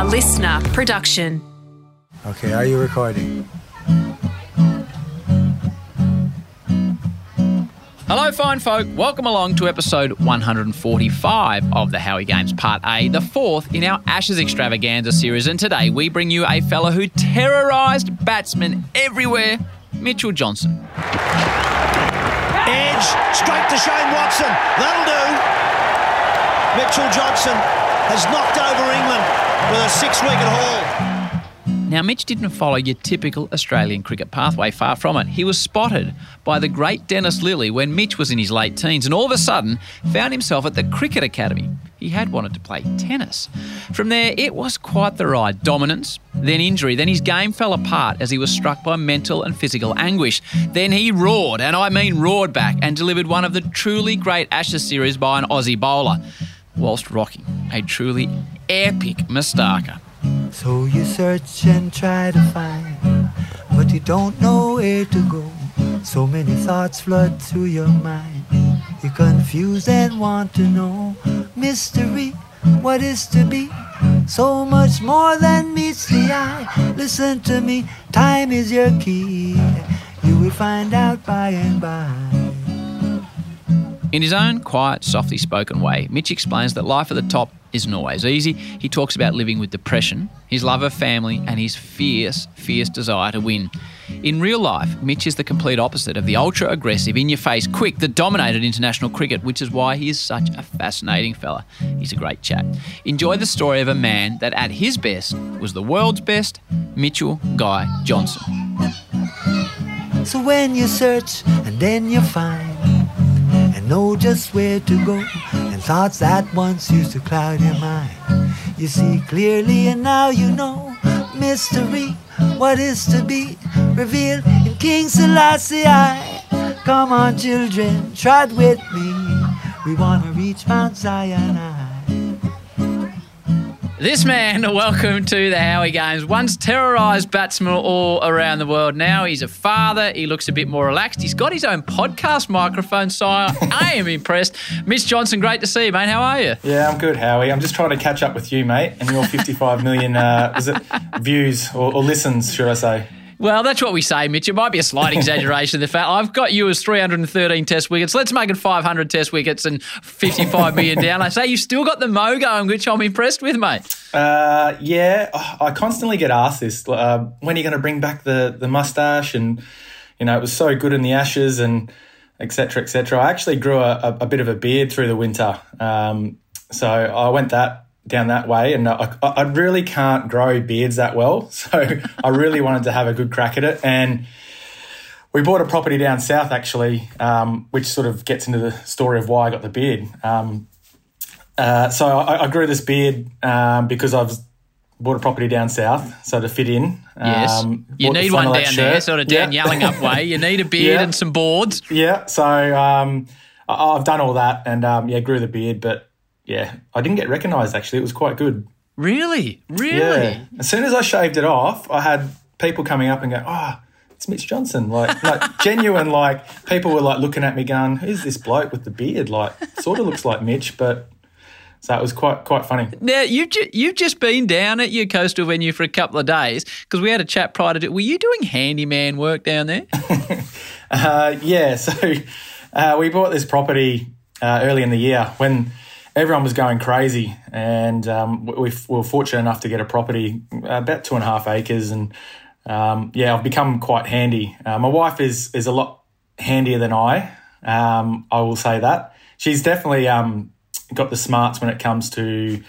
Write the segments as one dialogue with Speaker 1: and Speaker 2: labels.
Speaker 1: A listener production.
Speaker 2: Okay, are you recording?
Speaker 3: Hello, fine folk. Welcome along to episode 145 of the Howie Games Part A, the fourth in our Ashes Extravaganza series. And today we bring you a fella who terrorised batsmen everywhere, Mitchell Johnson.
Speaker 4: Edge straight to Shane Watson. That'll do. Mitchell Johnson has knocked over England with a six wicket haul.
Speaker 3: Now, Mitch didn't follow your typical Australian cricket pathway, far from it. He was spotted by the great Dennis Lillee when Mitch was in his late teens and all of a sudden found himself at the Cricket Academy. He had wanted to play tennis. From there, it was quite the ride. Dominance, then injury, then his game fell apart as he was struck by mental and physical anguish. Then he roared, and I mean roared back, and delivered one of the truly great Ashes series by an Aussie bowler, whilst rocking a truly epic Mustaka.
Speaker 2: So you search and try to find, but you don't know where to go. So many thoughts flood through your mind. You're confused and want to know mystery, what is to be. So much more than meets the eye. Listen to me, time is your key. You will find out by and by.
Speaker 3: In his own quiet, softly spoken way, Mitch explains that life at the top isn't always easy. He talks about living with depression, his love of family, and his fierce, fierce desire to win. In real life, Mitch is the complete opposite of the ultra aggressive, in your face, quick that dominated international cricket, which is why he is such a fascinating fella. He's a great chap. Enjoy the story of a man that at his best was the world's best, Mitchell Guy Johnson.
Speaker 2: So when you search and then you find know just where to go. And thoughts that once used to cloud your mind. You see clearly and now you know. Mystery what is to be revealed in King Selassie come on children trot with me. We want to reach Mount Zion
Speaker 3: This man, welcome to the Howie Games, once terrorised batsmen all around the world. Now he's a father. He looks a bit more relaxed. He's got his own podcast microphone, sire. I am impressed. Mitch Johnson, great to see you, mate. How are you?
Speaker 5: Yeah, I'm good, Howie. I'm just trying to catch up with you, mate, and your 55 million uh, was it views or, or listens, should I say?
Speaker 3: Well, that's what we say, Mitch. It might be a slight exaggeration of the fact I've got you as 313 test wickets. Let's make it 500 test wickets and 55 million down. I say you've still got the mo going, which I'm impressed with, mate.
Speaker 5: Uh, yeah, I constantly get asked this. Uh, when are you going to bring back the the mustache? And you know, it was so good in the Ashes and etc. etc. I actually grew a, a, a bit of a beard through the winter, um, so I went that down that way, and I, I really can't grow beards that well. So I really wanted to have a good crack at it, and we bought a property down south actually, um, which sort of gets into the story of why I got the beard. Um, uh, so I, I, grew this beard um, because I've bought a property down south, so to fit in.
Speaker 3: Yes,
Speaker 5: um,
Speaker 3: you need one down there, sort of down
Speaker 5: Yeah.
Speaker 3: Yallingup way. You need a beard
Speaker 5: Yeah.
Speaker 3: and some boards.
Speaker 5: Yeah, so um, I- I've done all that and um, yeah, grew the beard, but yeah, I didn't get recognised actually. It was quite good.
Speaker 3: Really, really.
Speaker 5: Yeah. As soon as I shaved it off, I had people coming up and go, "Oh, it's Mitch Johnson." Like, like genuine. Like people were like looking at me, going, "Who's this bloke with the beard?" Like, sort of looks like Mitch, but so it was quite quite funny.
Speaker 3: Now you've ju- you've just been down at your coastal venue for a couple of days because we had a chat prior to. It. Were you doing handyman work down there?
Speaker 5: Uh, yeah, so uh, we bought this property uh, early in the year when everyone was going crazy, and um, we, we were fortunate enough to get a property about two and a half acres, and um, yeah, I've become quite handy. Uh, my wife is is a lot handier than I. Um, I will say that she's definitely um, got the smarts when it comes to.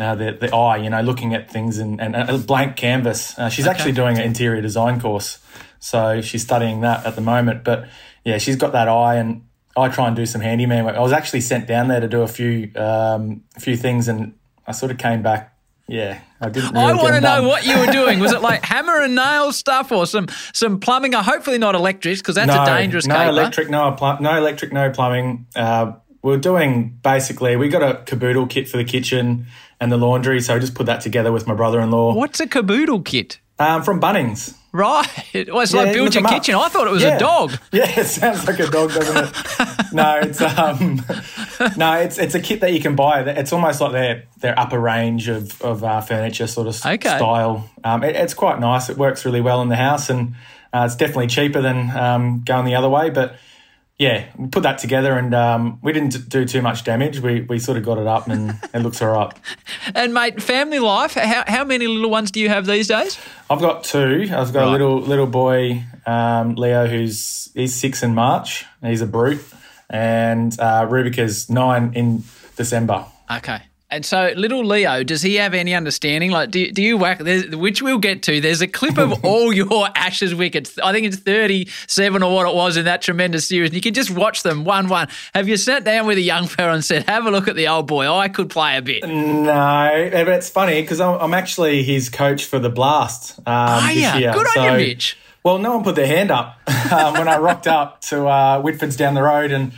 Speaker 5: Uh, the, the eye, you know, looking at things and, and a blank canvas. Uh, she's actually doing an interior design course, so she's studying that at the moment. But yeah, she's got that eye, and I try and do some handyman work. I was actually sent down there to do a few um, a few things, and I sort of came back. Yeah, I didn't. Really
Speaker 3: I want to know what you were doing. Was it like hammer and nail stuff or some some plumbing? Or hopefully not electrics because that's
Speaker 5: no,
Speaker 3: a dangerous
Speaker 5: no
Speaker 3: caper.
Speaker 5: electric, no pl- no electric, no plumbing. Uh, we're doing basically we got a Kaboodle kit for the kitchen and the laundry, so I just put that together with my brother-in-law
Speaker 3: What's a Kaboodle kit?
Speaker 5: um, from Bunnings.
Speaker 3: Right. Well, it's
Speaker 5: Yeah,
Speaker 3: like build your
Speaker 5: 'em up.
Speaker 3: kitchen. I thought it was
Speaker 5: Yeah.
Speaker 3: a dog.
Speaker 5: Yeah, it sounds like a dog, doesn't it? no, it's um, no, it's it's a kit that you can buy. It's almost like their their upper range of of uh, furniture sort of
Speaker 3: Okay.
Speaker 5: style. Um, it, it's quite nice. It works really well in the house, and uh, it's definitely cheaper than um, going the other way. But yeah, we put that together, and um, we didn't do too much damage. We we sort of got it up, and it looks all right.
Speaker 3: And mate, family life. How, how many little ones do you have these days?
Speaker 5: I've got two. I've got
Speaker 3: Right.
Speaker 5: a little little boy, um, Leo, who's he's six in March. He's a brute, and uh, Rubika's nine in December.
Speaker 3: Okay. And so, little Leo, does he have any understanding? Like, do, do you whack, which we'll get to, there's a clip of all your Ashes wickets. I think it's 37 or what it was in that tremendous series. And you can just watch them one one. Have you sat down with a young fella and said, have a look at the old boy? I could play a bit.
Speaker 5: No, but it's funny because I'm, I'm actually his coach for the Blast. Um,
Speaker 3: Are ya?
Speaker 5: year.
Speaker 3: Good on
Speaker 5: So-
Speaker 3: you, Mitch.
Speaker 5: Well, no one put their hand up um, when I rocked up to uh, Whitford's down the road, and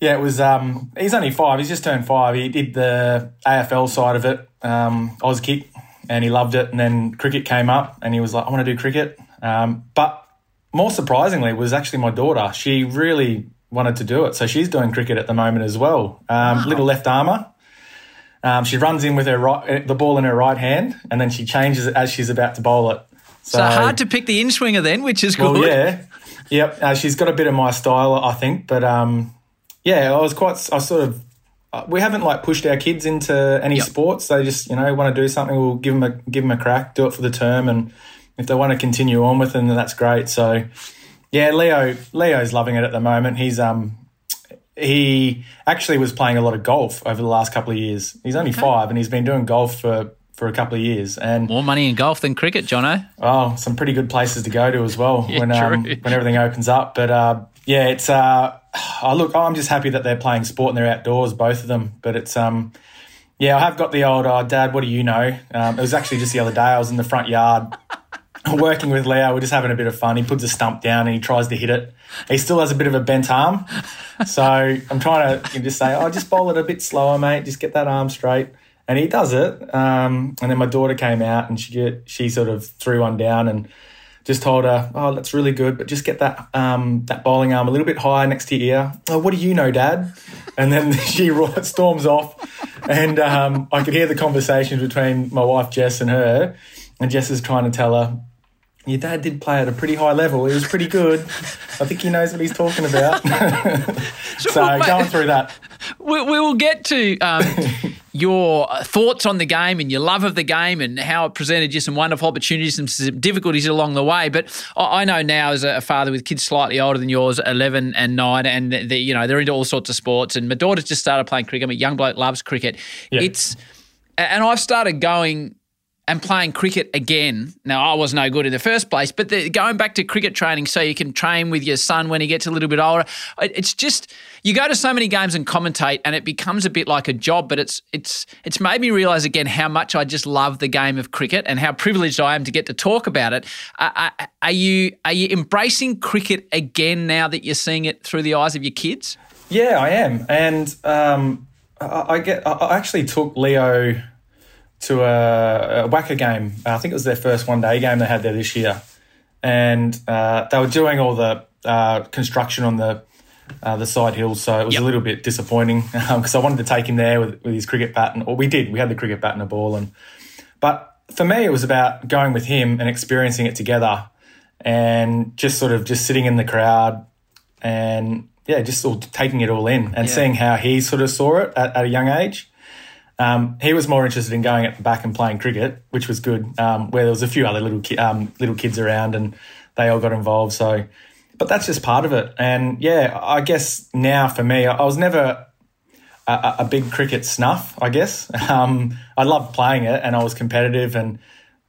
Speaker 5: yeah, it was. Um, he's only five. He's just turned five. He did the AFL side of it, um, Auskick, and he loved it. And then cricket came up, and he was like, "I want to do cricket." Um, but more surprisingly, was actually my daughter. She really wanted to do it, so she's doing cricket at the moment as well. Um, Little left armer. Um, she runs in with her right, the ball in her right hand, and then she changes it as she's about to bowl it.
Speaker 3: So, hard to pick the in swinger then, which is good.
Speaker 5: Well, yeah, yep. Uh, she's got a bit of my style, I think. But um, yeah, I was quite. I sort of. Uh, we haven't like pushed our kids into any
Speaker 3: Yep.
Speaker 5: sports. They just you know want to do something. We'll give them a give them a crack. Do it for the term, and if they want to continue on with it, then that's great. So yeah, Leo Leo's loving it at the moment. He's um. He actually was playing a lot of golf over the last couple of years. He's only five, and he's been doing golf for, for a couple of years. And
Speaker 3: More money in golf than cricket, Jono.
Speaker 5: Oh, some pretty good places to go to as well
Speaker 3: Yeah,
Speaker 5: when um, when everything opens up. But uh, yeah, it's uh, oh, look, I'm just happy that they're playing sport and they're outdoors, both of them. But it's um, yeah, I have got the old uh, dad. What do you know? Um, it was actually just the other day. I was in the front yard working with Leo. We're just having a bit of fun. He puts a stump down and he tries to hit it. He still has a bit of a bent arm, so I'm trying to just say, "Oh, just bowl it a bit slower, mate. Just get that arm straight." And he does it. Um, and then my daughter came out and she she sort of threw one down and just told her, "Oh, that's really good, but just get that um, that bowling arm a little bit higher next to your ear." Oh, what do you know, Dad? And then she storms off, and um, I could hear the conversations between my wife Jess and her, and Jess is trying to tell her. Your dad did play at a pretty high level. He was pretty good. I think he knows what he's talking about. so going through that,
Speaker 3: We, we will get to um, your thoughts on the game and your love of the game and how it presented you some wonderful opportunities and some difficulties along the way. But I know now, as a father with kids slightly older than yours, eleven and nine, and they, you know they're into all sorts of sports. And my daughter's just started playing cricket. I'm a young bloke loves cricket.
Speaker 5: Yeah.
Speaker 3: It's and I've started going and playing cricket again. Now, I was no good in the first place, but the, going back to cricket training so you can train with your son when he gets a little bit older, it- it's just you go to so many games and commentate, and it becomes a bit like a job. But it's it's it's made me realise again how much I just love the game of cricket and how privileged I am to get to talk about it. Uh, are you are you embracing cricket again now that you're seeing it through the eyes of your kids?
Speaker 5: Yeah, I am, and um, I, I get. I actually took Leo to a, a WACA game. I think it was their first one day game they had there this year, and uh, they were doing all the uh, construction on the uh, the side hills, so it was
Speaker 3: Yep.
Speaker 5: a little bit disappointing because I wanted to take him there with, with his cricket bat, and or we did. We had the cricket bat and a ball, and but for me, it was about going with him and experiencing it together, and just sort of just sitting in the crowd and yeah, just sort of taking it all in and
Speaker 3: Yeah.
Speaker 5: seeing how he sort of saw it at, at a young age. Um, he was more interested in going at the back and playing cricket, which was good. Um, where there was a few other little ki- um, little kids around, and they all got involved. So, but that's just part of it. And yeah, I guess now for me, I, was never a, a- a big cricket snuff. I guess um, I loved playing it, and I was competitive, and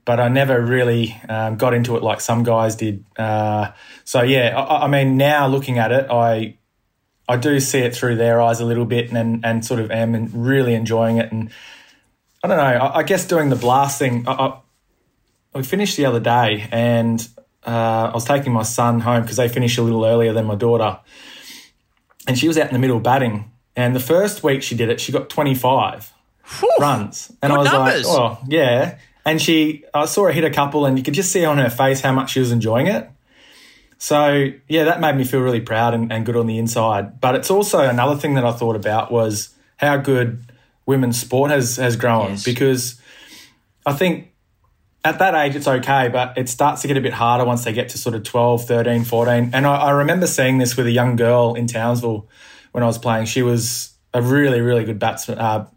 Speaker 5: but I never really um, got into it like some guys did. Uh, so yeah, I, I mean, now looking at it, I I do see it through their eyes a little bit, and and sort of am and really enjoying it. And I don't know. I, I guess doing the blast thing. I, I, we finished the other day, and uh, I was taking my son home because they finished a little earlier than my daughter, and she was out in the middle batting. And the first week she did it, she got twenty five runs, and I was
Speaker 3: numbers.
Speaker 5: like, oh yeah. and she, I saw her hit a couple, and you could just see on her face how much she was enjoying it. So yeah, that made me feel really proud and, and good on the inside. But it's also another thing that I thought about was how good women's sport has has grown
Speaker 3: Yes.
Speaker 5: because I think at that age it's okay, but it starts to get a bit harder once they get to sort of 12, 13, 14. And I, I remember seeing this with a young girl in Townsville when I was playing. She was a really, really good batsman, uh,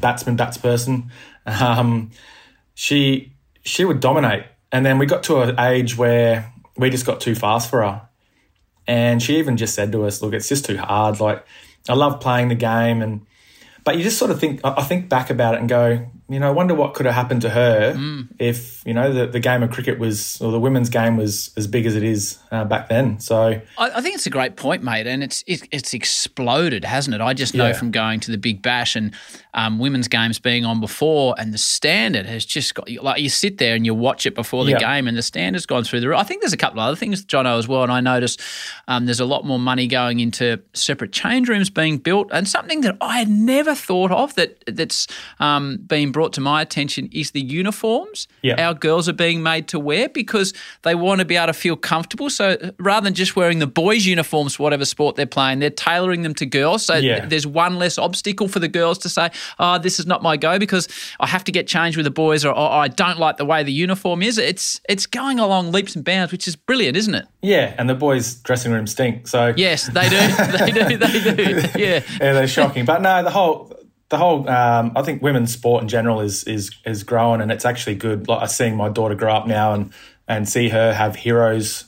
Speaker 5: batsman, bats person. Um, she she would dominate, and then we got to an age where we just got too fast for her. And she even just said to us, "Look, it's just too hard. Like, I love playing the game, and but you just sort of think. I think back about it and go, you know, I wonder what could have happened to her if you know the, the game of cricket was or the women's game was as big as it is uh, back then. So
Speaker 3: I, I think it's a great point, mate, and it's it, it's exploded, hasn't it? I just know
Speaker 5: Yeah.
Speaker 3: from going to the Big Bash and um, women's games being on before, and the standard has just got like you sit there and you watch it before the
Speaker 5: Yeah.
Speaker 3: game, and the standard's gone through the roof. I think there's a couple of other things, Jono, as well, and I notice um, there's a lot more money going into separate change rooms being built, and something that I had never thought of that that's um, been brought to my attention is the uniforms
Speaker 5: Yeah.
Speaker 3: our girls are being made to wear because they want to be able to feel comfortable. So rather than just wearing the boys' uniforms for whatever sport they're playing, they're tailoring them to girls. So
Speaker 5: Yeah.
Speaker 3: th- there's one less obstacle for the girls to say, "Oh, this is not my go because I have to get changed with the boys," or, or "I don't like the way the uniform is." It's it's going along leaps and bounds, which is brilliant, isn't it?
Speaker 5: yeah, and the boys' dressing room stink. So
Speaker 3: Yes, they do. they do. They do. Yeah.
Speaker 5: yeah, they're shocking. But no, the whole the whole um, I think women's sport in general is is is growing, and it's actually good. Like I'm seeing my daughter grow up now and and see her have heroes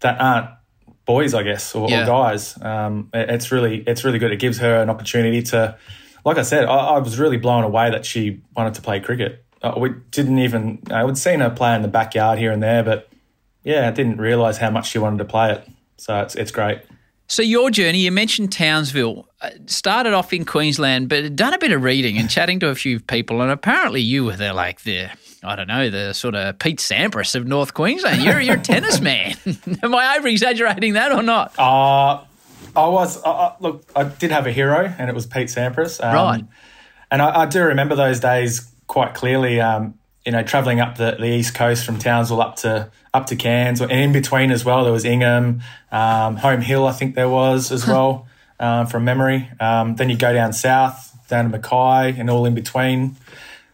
Speaker 5: that aren't boys, I guess, or,
Speaker 3: Yeah.
Speaker 5: or guys. Um, it- it's really it's really good. It gives her an opportunity to, like I said, I, I was really blown away that she wanted to play cricket. Uh, we didn't even I would seen her play in the backyard here and there, but yeah, I didn't realize how much she wanted to play it. So it's it's great.
Speaker 3: So your journey, you mentioned Townsville, uh, started off in Queensland, but done a bit of reading and chatting to a few people, and apparently you were there like the I don't know the sort of Pete Sampras of North Queensland. You're you're a tennis man. Am I over exaggerating that or not?
Speaker 5: Uh, I was uh, uh, look. I did have a hero, and it was Pete Sampras. Um,
Speaker 3: Right.
Speaker 5: And I, I do remember those days quite clearly. Um, you know, traveling up the, the east coast from Townsville up to up to Cairns, and in between as well, there was Ingham, um, Home Hill. I think there was as well um, from memory. Um, then you go down south, down to Mackay, and all in between.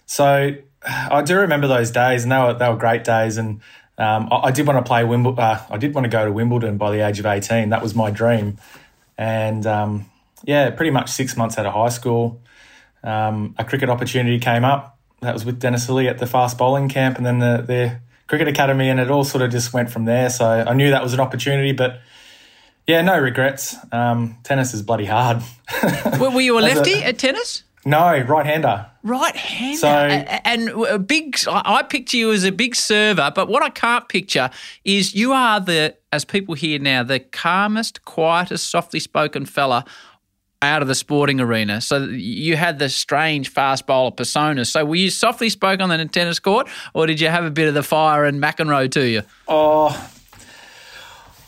Speaker 5: So I do remember those days, and they were they were great days. And um, I, I did want to play Wimbledon. Uh, I did want to go to Wimbledon by the age of eighteen. That was my dream. And um, yeah, pretty much six months out of high school, um, a cricket opportunity came up. That was with Dennis Lillee at the fast bowling camp, and then the the cricket academy, and it all sort of just went from there. So I knew that was an opportunity, but. Yeah, no regrets. Um, tennis is bloody hard.
Speaker 3: Were, you a
Speaker 5: As a-
Speaker 3: lefty at tennis?
Speaker 5: no, right hander.
Speaker 3: Right hander.
Speaker 5: So-
Speaker 3: and a big, I picture you as a big server, but what I can't picture is you are the, as people hear now, the calmest, quietest, softly spoken fella out of the sporting arena. So you had the strange fast bowler persona. So were you softly spoken on the tennis court, or did you have a bit of the fire and McEnroe to you?
Speaker 5: Oh,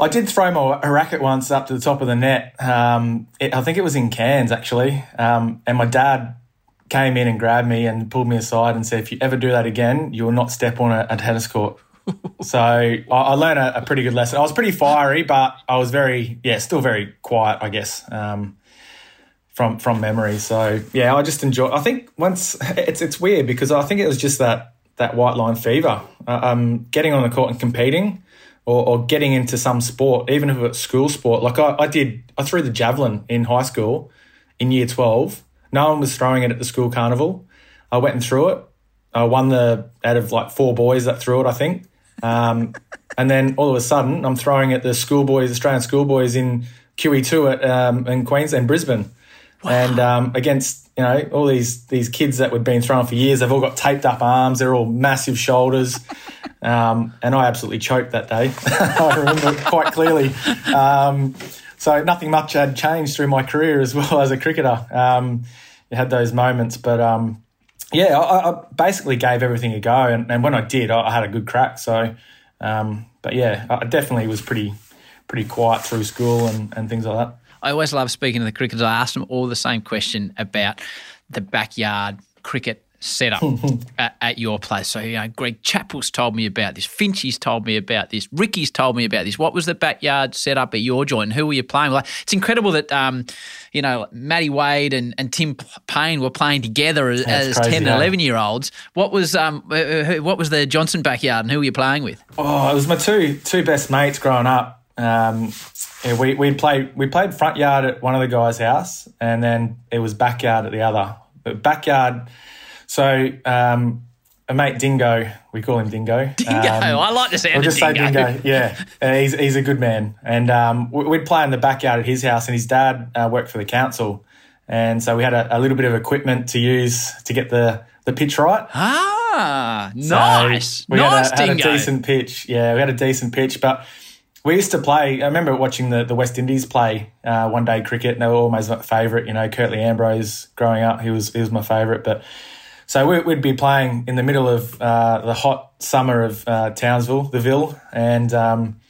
Speaker 5: I did throw my a racket once up to the top of the net. Um, it, I think it was in Cairns actually, um, and my dad came in and grabbed me and pulled me aside and said, "If you ever do that again, you will not step on a, a tennis court." so I, I learned a, a pretty good lesson. I was pretty fiery, but I was very, yeah, still very quiet, I guess. Um, from from memory. So yeah, I just enjoy. I think once it's it's weird because I think it was just that that white line fever. Uh, um, getting on the court and competing, or, or getting into some sport, even if it's school sport. Like I, I did, I threw the javelin in high school in year twelve. No one was throwing it at the school carnival. I went and threw it. I won the out of like four boys that threw it, I think. Um, and then all of a sudden, I'm throwing at the schoolboys, Australian schoolboys in QE2 at um, in Queensland, Brisbane, and um, against you know all these these kids that we've been throwing for years. They've all got taped up arms. They're all massive shoulders, um, and I absolutely choked that day. I remember it quite clearly. Um, so nothing much had changed through my career as well as a cricketer. Um, you had those moments, but um, yeah, I, I basically gave everything a go, and, and when I did, I, I had a good crack. So, um, but yeah, I definitely was pretty pretty quiet through school and, and things like that.
Speaker 3: I always love speaking to the cricketers. I ask them all the same question about the backyard cricket setup at, at your place. So, you know, Greg Chappell's told me about this. Finchie's told me about this. Ricky's told me about this. What was the backyard setup at your joint? Who were you playing with? It's incredible that, um, you know, Matty Wade and, and Tim Paine were playing together as, as
Speaker 5: crazy,
Speaker 3: 10 and
Speaker 5: yeah.
Speaker 3: 11 year olds. What was um, who- what was the Johnson backyard and who were you playing with?
Speaker 5: Oh, it was my two two best mates growing up. Um, yeah, we we played we played front yard at one of the guys' house, and then it was backyard at the other. But backyard, so um, a mate Dingo, we call him Dingo.
Speaker 3: Dingo.
Speaker 5: Um,
Speaker 3: I like the sound
Speaker 5: We'll just say
Speaker 3: Dingo.
Speaker 5: Dingo. Yeah, Uh, he's he's a good man, and um, we- we'd play in the backyard at his house, and his dad uh, worked for the council, and so we had a, a little bit of equipment to use to get the the pitch right.
Speaker 3: Ah,
Speaker 5: So
Speaker 3: nice.
Speaker 5: we
Speaker 3: nice,
Speaker 5: had, a, had a decent pitch. Yeah, we had a decent pitch, but we used to play. I remember watching the, the West Indies play uh, one day cricket, and they were always my favourite. You know, Curtly Ambrose growing up, he was he was my favourite. But so we, we'd be playing in the middle of uh, the hot summer of uh, Townsville, the Ville, and um,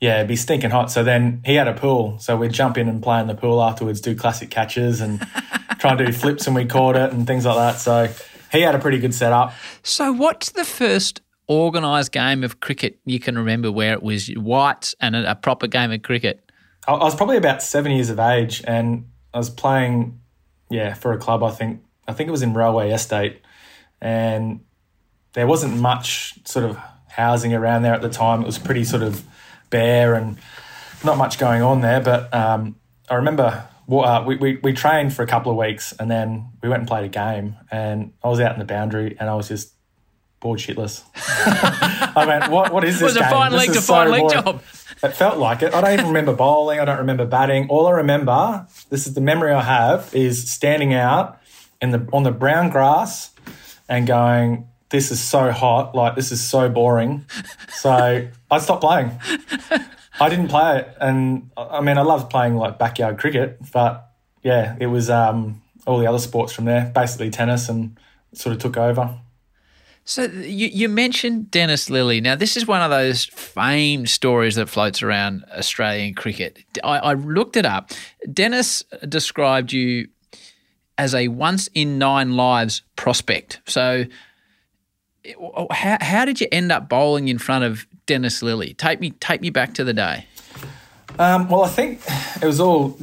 Speaker 5: yeah, it'd be stinking hot. So then he had a pool, so we'd jump in and play in the pool afterwards, do classic catches and try and do flips, and we caught it and things like that. So he had a pretty good setup.
Speaker 3: So, what's the first organised game of cricket you can remember where it was whites and a, a proper game of cricket?
Speaker 5: I I was probably about seven years of age, and I was playing, yeah, for a club. I think I think it was in Railway Estate, and there wasn't much sort of housing around there at the time. It was pretty sort of bare and not much going on there. But um, I remember uh, we, we we trained for a couple of weeks, and then we went and played a game, and I was out in the boundary, and I was just bored shitless. I went, what what is this?
Speaker 3: Was a
Speaker 5: game?
Speaker 3: fine
Speaker 5: This
Speaker 3: leg to fine leg
Speaker 5: boring."
Speaker 3: job.
Speaker 5: It felt like it. I don't even remember bowling. I don't remember batting. All I remember, this is the memory I have, is standing out in the on the brown grass and going, "This is so hot. Like this is so boring." So I stopped playing. I didn't play it, and I mean, I loved playing like backyard cricket, but yeah, it was um, all the other sports from there, basically tennis, and sort of took over.
Speaker 3: So, you, you mentioned Dennis Lillee. Now, this is one of those famed stories that floats around Australian cricket. I, I looked it up. Dennis described you as a once in nine lives prospect. So, how, how did you end up bowling in front of Dennis Lillee? Take me take me back to the day.
Speaker 5: Um, well, I think it was all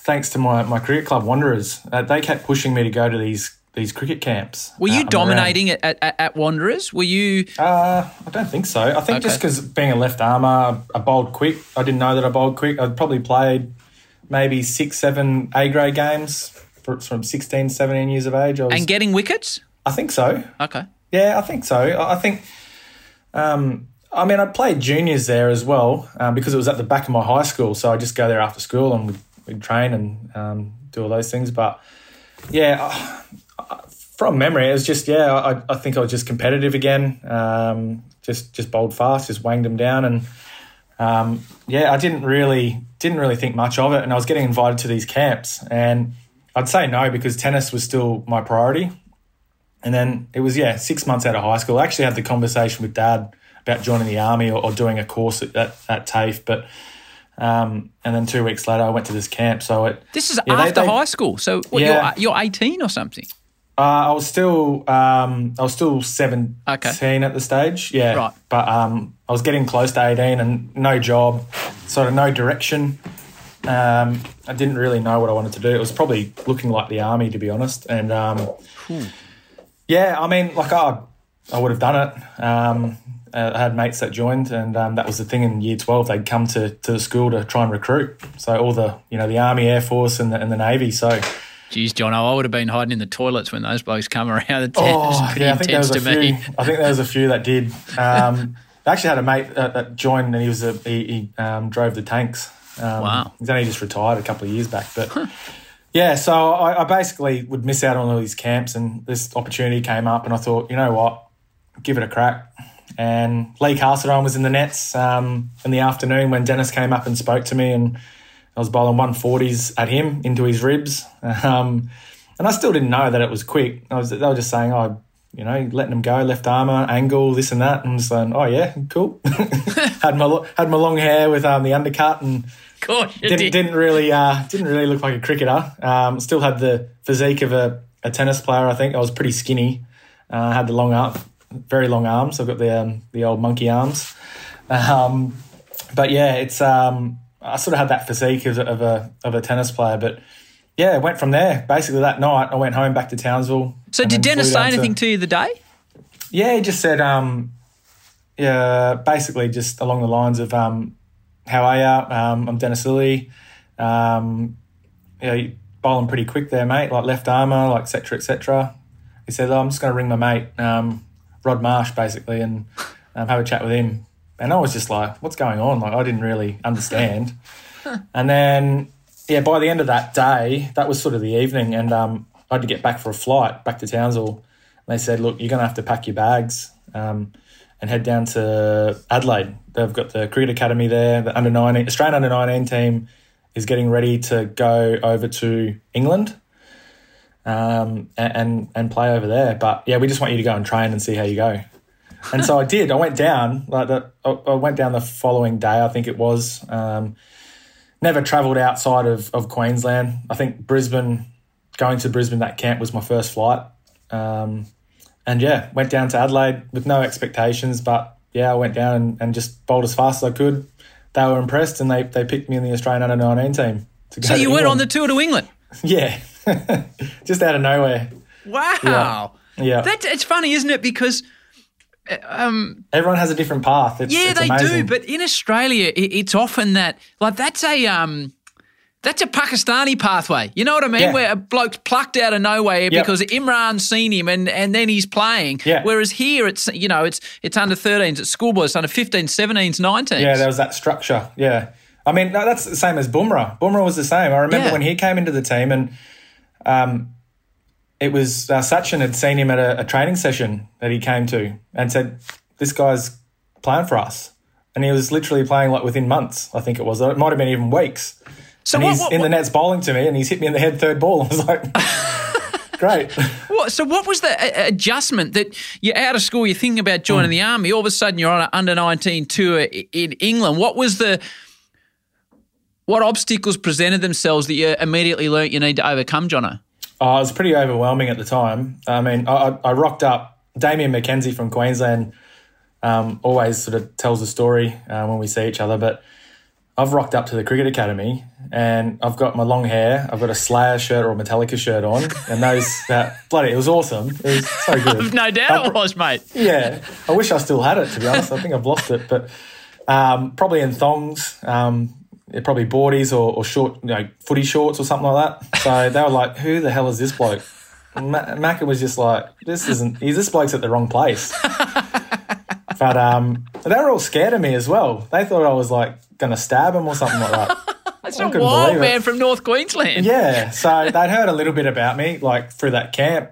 Speaker 5: thanks to my, my cricket club Wanderers. Uh, they kept pushing me to go to these these cricket camps.
Speaker 3: Were
Speaker 5: uh,
Speaker 3: you
Speaker 5: around.
Speaker 3: dominating at, at, at Wanderers? Were you?
Speaker 5: Uh, I don't think so. I think just because being a left armour, I bowled quick. I didn't know that I bowled quick. I'd probably played maybe six, seven A grade games from 16, 17 years of age. I, was,
Speaker 3: And getting wickets?
Speaker 5: I think so.
Speaker 3: Okay.
Speaker 5: Yeah, I think so. I I think, um, I mean, I played juniors there as well um, because it was at the back of my high school. So I just go there after school and we'd, we'd train and um, do all those things. But yeah, uh, from memory, it was just yeah. I, I think I was just competitive again. Um, just just bowled fast, just wanged them down, and um, yeah, I didn't really didn't really think much of it. And I was getting invited to these camps, and I'd say no because tennis was still my priority. And then it was, yeah, six months out of high school. I actually had the conversation with dad about joining the army or, or doing a course at, at, at TAFE. But, um, and then two weeks later, I went to this camp. So it,
Speaker 3: This is
Speaker 5: Yeah, they-
Speaker 3: after
Speaker 5: they-
Speaker 3: high school. So what,
Speaker 5: Yeah.
Speaker 3: you're, you're 18 or something?
Speaker 5: uh, I was still, um, I was still 17
Speaker 3: Okay.
Speaker 5: at the stage. Yeah.
Speaker 3: Right.
Speaker 5: But, um, I was getting close to 18 and no job, sort of no direction. Um, I didn't really know what I wanted to do. It was probably looking like the army, to be honest. And, um, yeah, I mean, like I, I would have done it. Um, I had mates that joined, and um, that was the thing in year twelve. They'd come to, to the school to try and recruit. So all the you know the army, air force, and the, and the navy. So
Speaker 3: Geez, John, I would have been hiding in the toilets when those blokes come around.
Speaker 5: Oh, yeah, I think there
Speaker 3: intense
Speaker 5: was
Speaker 3: to
Speaker 5: a few.
Speaker 3: me.
Speaker 5: I think there was a few that did. Um, I actually had a mate that, that joined, and he was a he, he um, drove the tanks. Um,
Speaker 3: Wow.
Speaker 5: He's only just retired a couple of years back, but yeah. So I, I basically would miss out on all these camps, and this opportunity came up, and I thought, you know what, give it a crack. And Lee Carseldine was in the nets um, in the afternoon when Dennis came up and spoke to me, and I was bowling 140s at him into his ribs. Um, and I still didn't know that it was quick. I was, they were just saying, oh, you know, letting them go, left armour, angle, this and that. And saying, oh, yeah, cool. had my had my long hair with um, the undercut and
Speaker 3: Of course you
Speaker 5: didn't,
Speaker 3: did.
Speaker 5: didn't really uh, didn't really look like a cricketer. Um, still had the physique of a, a tennis player. I think I was pretty skinny, Uh, I had the long arm, very long arms. I've got the um, the old monkey arms. Um, but yeah, it's um, I sort of had that physique of, of a of a tennis player, but yeah, went from there. Basically, that night I went home back to Townsville.
Speaker 3: So did Dennis say
Speaker 5: down to-
Speaker 3: anything to you the day?
Speaker 5: yeah, he just said, um, yeah, basically just along the lines of, um, how are you? Um, I'm Dennis Lillee. Um, yeah, you bowling pretty quick there, mate. Like left armour, like et cetera, et cetera. He said, oh, I'm just going to ring my mate, um, Rod Marsh, basically, and um, have a chat with him. And I was just like, what's going on? Like, I didn't really understand. and then, yeah, by the end of that day, that was sort of the evening, and um, I had to get back for a flight back to Townsville. And they said, look, you're going to have to pack your bags um, and head down to Adelaide. They've got the cricket academy there. The under 19, Australian under 19 team is getting ready to go over to England um, and, and play over there. But yeah, we just want you to go and train and see how you go. And so I did. I went down. Like the, I I went down the following day. I think it was. Um, never travelled outside of, of Queensland. I think Brisbane. Going to Brisbane that camp was my first flight. Um, and yeah, went down to Adelaide with no expectations, but yeah, I went down and, and just bowled as fast as I could. They were impressed and they, they picked me in the Australian under 19 team. To go
Speaker 3: So you went on the tour to England.
Speaker 5: Yeah. just out of nowhere.
Speaker 3: Wow.
Speaker 5: Yeah.
Speaker 3: That, it's funny, isn't it? Because uh, um,
Speaker 5: Everyone has a different path. It's,
Speaker 3: yeah,
Speaker 5: it's
Speaker 3: they
Speaker 5: amazing.
Speaker 3: do. But in Australia, it, it's often that like that's a um, that's a Pakistani pathway. You know what I mean?
Speaker 5: Yeah.
Speaker 3: Where a bloke's plucked out of nowhere because Imran's seen him and, and then he's playing.
Speaker 5: Yeah.
Speaker 3: Whereas here, it's you know it's it's under 13s, it's schoolboys, it's under 15s, 17s, 19s.
Speaker 5: Yeah, there was that structure. Yeah. I mean, no, that's the same as Bumrah. Bumrah was the same. I remember
Speaker 3: Yeah.
Speaker 5: when he came into the team and um, it was uh, Sachin had seen him at a, a training session that he came to and said, This guy's playing for us. And he was literally playing like within months, I think it was. It might have been even weeks.
Speaker 3: So
Speaker 5: and
Speaker 3: what,
Speaker 5: he's
Speaker 3: what,
Speaker 5: in the nets bowling to me and he's hit me in the head third ball. I was like, Great.
Speaker 3: What, so what was the adjustment that you're out of school, you're thinking about joining
Speaker 5: Hmm.
Speaker 3: the army, all of a sudden you're on an under 19 tour in England. What was the what obstacles presented themselves that you immediately learnt you need to overcome, Jono?
Speaker 5: Oh, it was pretty overwhelming at the time. I mean, I, I I rocked up. Damien McKenzie from Queensland um, always sort of tells a story uh, when we see each other, but I've rocked up to the cricket academy and I've got my long hair. I've got a Slayer shirt or a Metallica shirt on, and those that bloody it was awesome. It was so good.
Speaker 3: No doubt it was, mate.
Speaker 5: yeah, I wish I still had it. To be honest, I think I've lost it, but um, probably in thongs. Um, probably boardies or, or short, you know, footy shorts or something like that. So they were like, "Who the hell is this bloke?" Ma- Macca was just like, "This isn't. This bloke's at the wrong place." but um, they were all scared of me as well. They thought I was like going to stab him or something like that.
Speaker 3: It's
Speaker 5: I
Speaker 3: a wild
Speaker 5: believe it.
Speaker 3: man from North Queensland.
Speaker 5: Yeah, so they'd heard a little bit about me, like through that camp,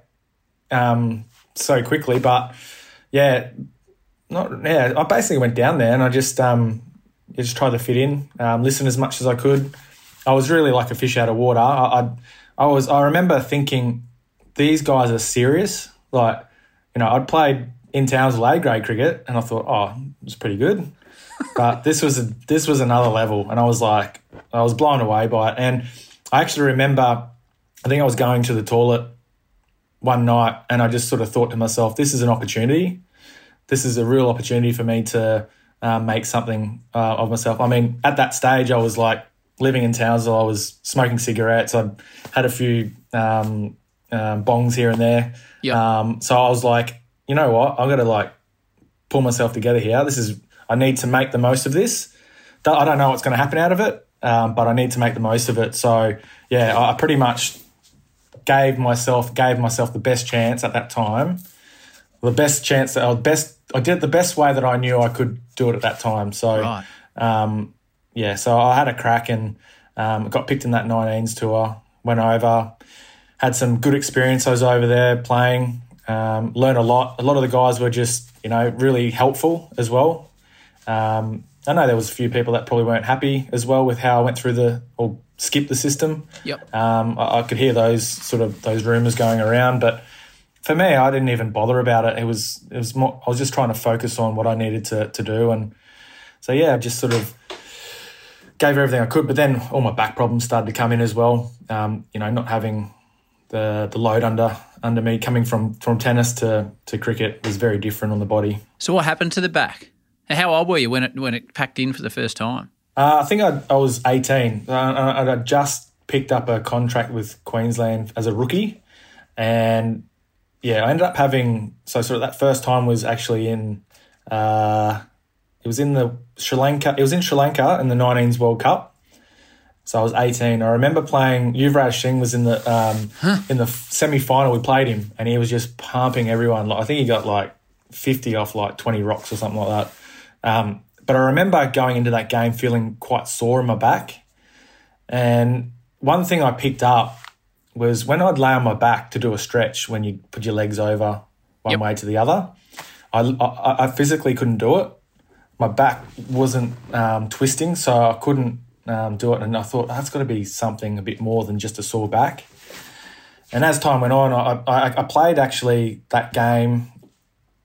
Speaker 5: um, so quickly. But yeah, not yeah. I basically went down there and I just um, yeah, just tried to fit in, um, listen as much as I could. I was really like a fish out of water. I, I, I was. I remember thinking these guys are serious. Like, you know, I'd played in Townsville A grade cricket, and I thought, oh, it's pretty good. But this was a, this was another level, and I was like, I was blown away by it. And I actually remember, I think I was going to the toilet one night, and I just sort of thought to myself, this is an opportunity. This is a real opportunity for me to uh, make something uh, of myself. I mean, at that stage, I was like living in Townsville. I was smoking cigarettes. I had a few um, um, bongs here and there.
Speaker 3: Yeah.
Speaker 5: Um, so I was like, you know what? I've got to like pull myself together here. This is I need to make the most of this. I don't know what's going to happen out of it, um, but I need to make the most of it. So yeah, I pretty much gave myself gave myself the best chance at that time. The best chance that I best I did it the best way that I knew I could do it at that time. So
Speaker 3: Right.
Speaker 5: um, yeah, so I had a crack and um, got picked in that 19s tour. Went over, had some good experiences over there playing. Um, learned a lot. A lot of the guys were just you know really helpful as well. Um, I know there was a few people that probably weren't happy as well with how I went through the or skipped the system.
Speaker 3: Yep.
Speaker 5: Um, I, I could hear those sort of those rumors going around, but for me, I didn't even bother about it. It was it was more. I was just trying to focus on what I needed to to do, and so yeah, I just sort of gave everything I could. But then all my back problems started to come in as well. Um, you know, not having the the load under under me coming from from tennis to to cricket was very different on the body.
Speaker 3: So what happened to the back? And How old were you when it when it packed in for the first time?
Speaker 5: Uh, I think I, I was 18. Uh, I, I just picked up a contract with Queensland as a rookie, and yeah, I ended up having so sort of that first time was actually in uh, it was in the Sri Lanka. It was in Sri Lanka in the 19s World Cup. So I was 18. I remember playing. Yuvraj Singh was in the um, in the semi final. We played him, and he was just pumping everyone. Like I think he got like 50 off like 20 rocks or something like that. Um, but I remember going into that game feeling quite sore in my back. And one thing I picked up was when I'd lay on my back to do a stretch, when you put your legs over one
Speaker 3: Yep.
Speaker 5: way to the other, I, I, I physically couldn't do it. My back wasn't um, twisting, so I couldn't um, do it. And I thought that's got to be something a bit more than just a sore back. And as time went on, I, I, I played actually that game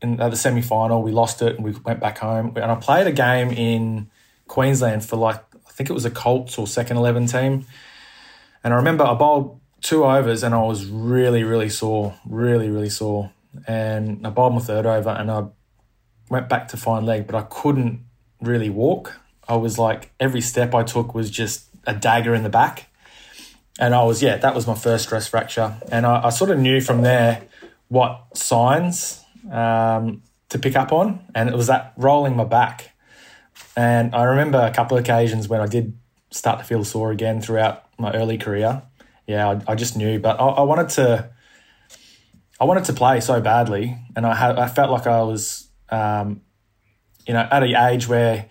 Speaker 5: in the semi final. We lost it and we went back home. And I played a game in Queensland for like, I think it was a Colts or second 11 team. And I remember I bowled two overs and I was really, really sore, really, really sore. And I bowled my third over and I went back to fine leg, but I couldn't really walk. I was like, every step I took was just a dagger in the back. And I was, yeah, that was my first stress fracture. And I, I sort of knew from there what signs um, to pick up on. And it was that rolling my back. And I remember a couple of occasions when I did start to feel sore again throughout my early career. Yeah, I, I just knew, but I, I wanted to. I wanted to play so badly, and I had I felt like I was, um, you know, at an age where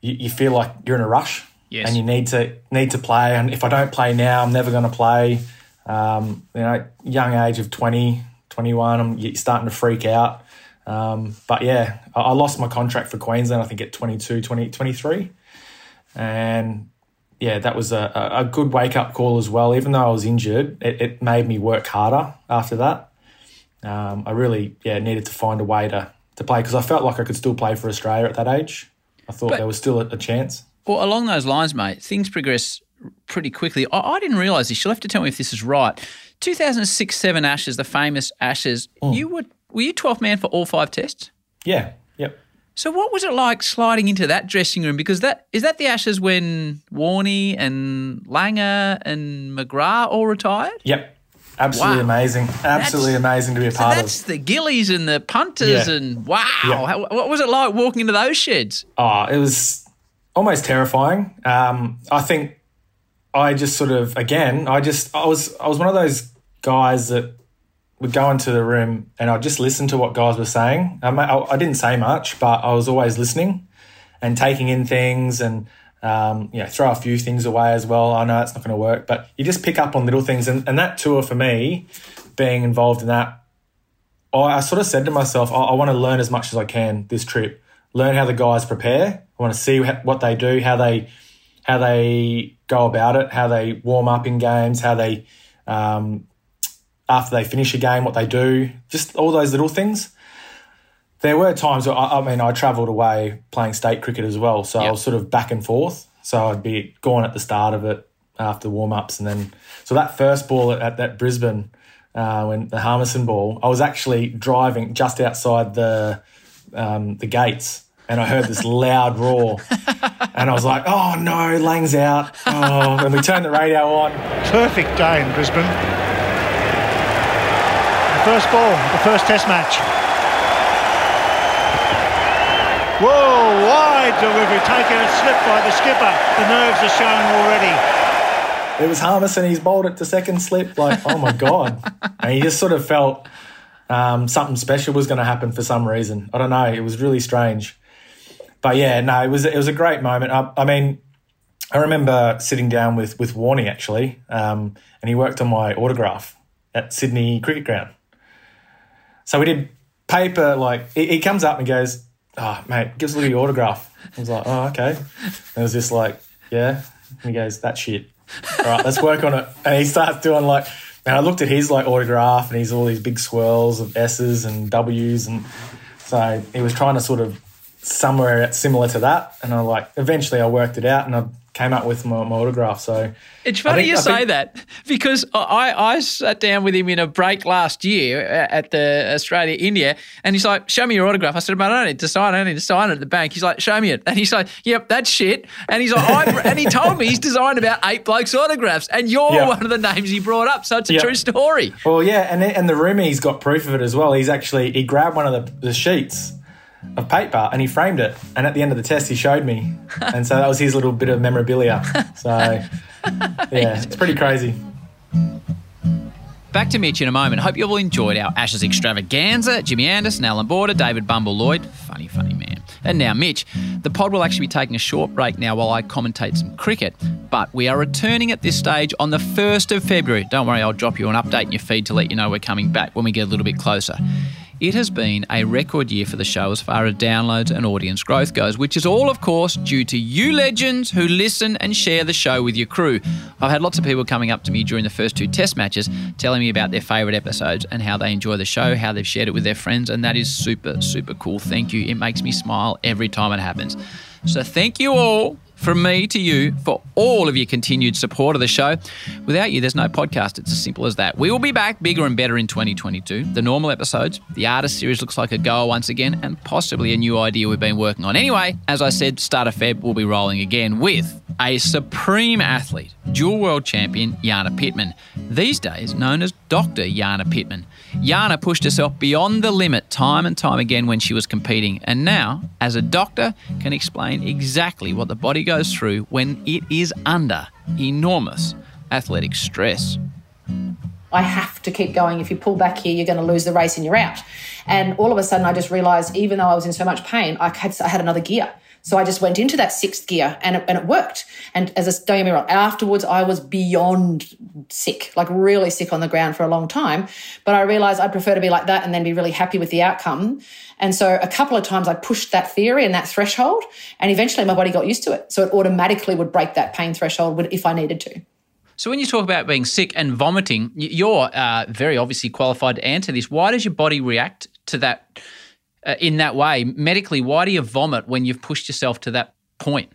Speaker 5: you, you feel like you're in a rush,
Speaker 3: Yes.
Speaker 5: and you need to need to play. And if I don't play now, I'm never going to play. Um, you know, young age of 20, 21, I'm you're starting to freak out. Um, but yeah, I, I lost my contract for Queensland, I think at 22, 20, 23. And yeah, that was a, a a good wake up call as well. Even though I was injured, it, it made me work harder after that. Um, I really yeah needed to find a way to, to play because I felt like I could still play for Australia at that age. I thought
Speaker 3: But-
Speaker 5: there was still a, a chance.
Speaker 3: Well, along those lines, mate, things progress pretty quickly. I, I didn't realise this. You'll have to tell me if this is right. 2006 7 Ashes, the famous Ashes, you were were you 12th man for all five tests?
Speaker 5: Yeah, yep.
Speaker 3: So what was it like sliding into that dressing room? Because that is that the Ashes when Warney and Langer and McGrath all retired?
Speaker 5: Yep. Absolutely
Speaker 3: Wow.
Speaker 5: amazing. Absolutely amazing to be a
Speaker 3: So
Speaker 5: part
Speaker 3: that's
Speaker 5: of.
Speaker 3: That's the Gillies and the punters
Speaker 5: Yeah.
Speaker 3: and wow.
Speaker 5: Yeah.
Speaker 3: How, what was it like walking into those sheds?
Speaker 5: Oh, it was almost terrifying. Um, I think I just sort of again, I just I was I was one of those guys that would go into the room and I'd just listen to what guys were saying. I, I, I didn't say much, but I was always listening and taking in things and um, you know throw a few things away as well. I know it's not going to work, but you just pick up on little things. And, and that tour for me, being involved in that, I, I sort of said to myself, I, I want to learn as much as I can this trip. Learn how the guys prepare. I want to see what they do, how they how they go about it, how they warm up in games, how they um, after they finish a game, what they do, just all those little things. There were times where I, I mean I travelled away playing state cricket as well, so I was sort of back and forth. So I'd be gone at the start of it after warm ups, and then so that first ball at, at that Brisbane uh, when the Harmison ball, I was actually driving just outside the um, the gates, and I heard this loud roar, and I was like, "Oh no, Lang's out!" Oh, and we turned the radio on.
Speaker 6: perfect day in Brisbane. The first ball, the first test match. Whoa, wide delivery, taken a slip by the skipper. The nerves are showing already.
Speaker 5: It was Harmison. He's bowled it to second slip. Like, oh my god! and he just sort of felt um, something special was going to happen for some reason. I don't know. It was really strange. But yeah, no, it was it was a great moment. I, I mean, I remember sitting down with with Warney actually, um, and he worked on my autograph at Sydney Cricket Ground. So we did paper. Like he, he comes up and goes, "Oh, mate, give us a your autograph." I was like, "Oh, okay." And it was just like, "Yeah." And he goes, "That shit." All right, let's work on it. And he starts doing like, and I looked at his like autograph, and he's all these big swirls of S's and W's, and so he was trying to sort of somewhere similar to that. And I like eventually I worked it out, and I came up with my, my autograph. So
Speaker 3: it's funny
Speaker 5: think,
Speaker 3: you say that because I, I sat down with him in a break last year uh, at the Australia India, and he's like, "Show me your autograph." I said, "But I don't need to sign. I don't need to sign it at the bank." He's like, "Show me it," and he's like, "Yep, that's shit." And he's like, I, and he told me he's designed about eight blokes' autographs, and you're yep. one of the names he brought up. So it's a yep. true story.
Speaker 5: Well, yeah, and and the roomie's got proof of it as well. He's actually he grabbed one of the, the sheets of paper and he framed it. And at the end of the test, he showed me. And so that was his little bit of memorabilia. So, yeah, it's pretty crazy.
Speaker 3: Back to Mitch in a moment. Hope you all enjoyed our Ashes extravaganza. Jimmy Anderson, Allan Border, David Bumble Lloyd. Funny, funny man. And now, Mitch. The pod will actually be taking a short break now while I commentate some cricket. But we are returning at this stage on the 1st of February. Don't worry, I'll drop you an update in your feed to let you know we're coming back when we get a little bit closer. It has been a record year for the show as far as downloads and audience growth goes, which is all, of course, due to you legends who listen and share the show with your crew. I've had lots of people coming up to me during the first two test matches telling me about their favourite episodes and how they enjoy the show, how they've shared it with their friends, and that is super, super cool. Thank you. It makes me smile every time it happens. So, thank you all from me to you for all of your continued support of the show. Without you, there's no podcast. It's as simple as that. We will be back bigger and better in 2022. The normal episodes, the artist series looks like a goer once again, and possibly a new idea we've been working on. Anyway, as I said, start of Feb, we'll be rolling again with a supreme athlete, dual world champion Jana Pittman, these days known as Dr. Jana Pittman. Jana pushed herself beyond the limit time and time again when she was competing, and now, as a doctor, can explain exactly what the body goes through when it is under enormous athletic stress.
Speaker 7: I have to keep going. If you pull back here, you're going to lose the race and you're out. And all of a sudden, I just realized, even though I was in so much pain, I had, I had another gear. So I just went into that sixth gear and it, and it worked. And as a, don't get me wrong, afterwards I was beyond sick, like really sick on the ground for a long time. But I realized I'd prefer to be like that and then be really happy with the outcome. And so a couple of times I pushed that theory and that threshold and eventually my body got used to it. So it automatically would break that pain threshold if I needed to.
Speaker 3: So when you talk about being sick and vomiting, you're uh, very obviously qualified to answer this. Why does your body react to that? Uh, in that way medically why do you vomit when you've pushed yourself to that point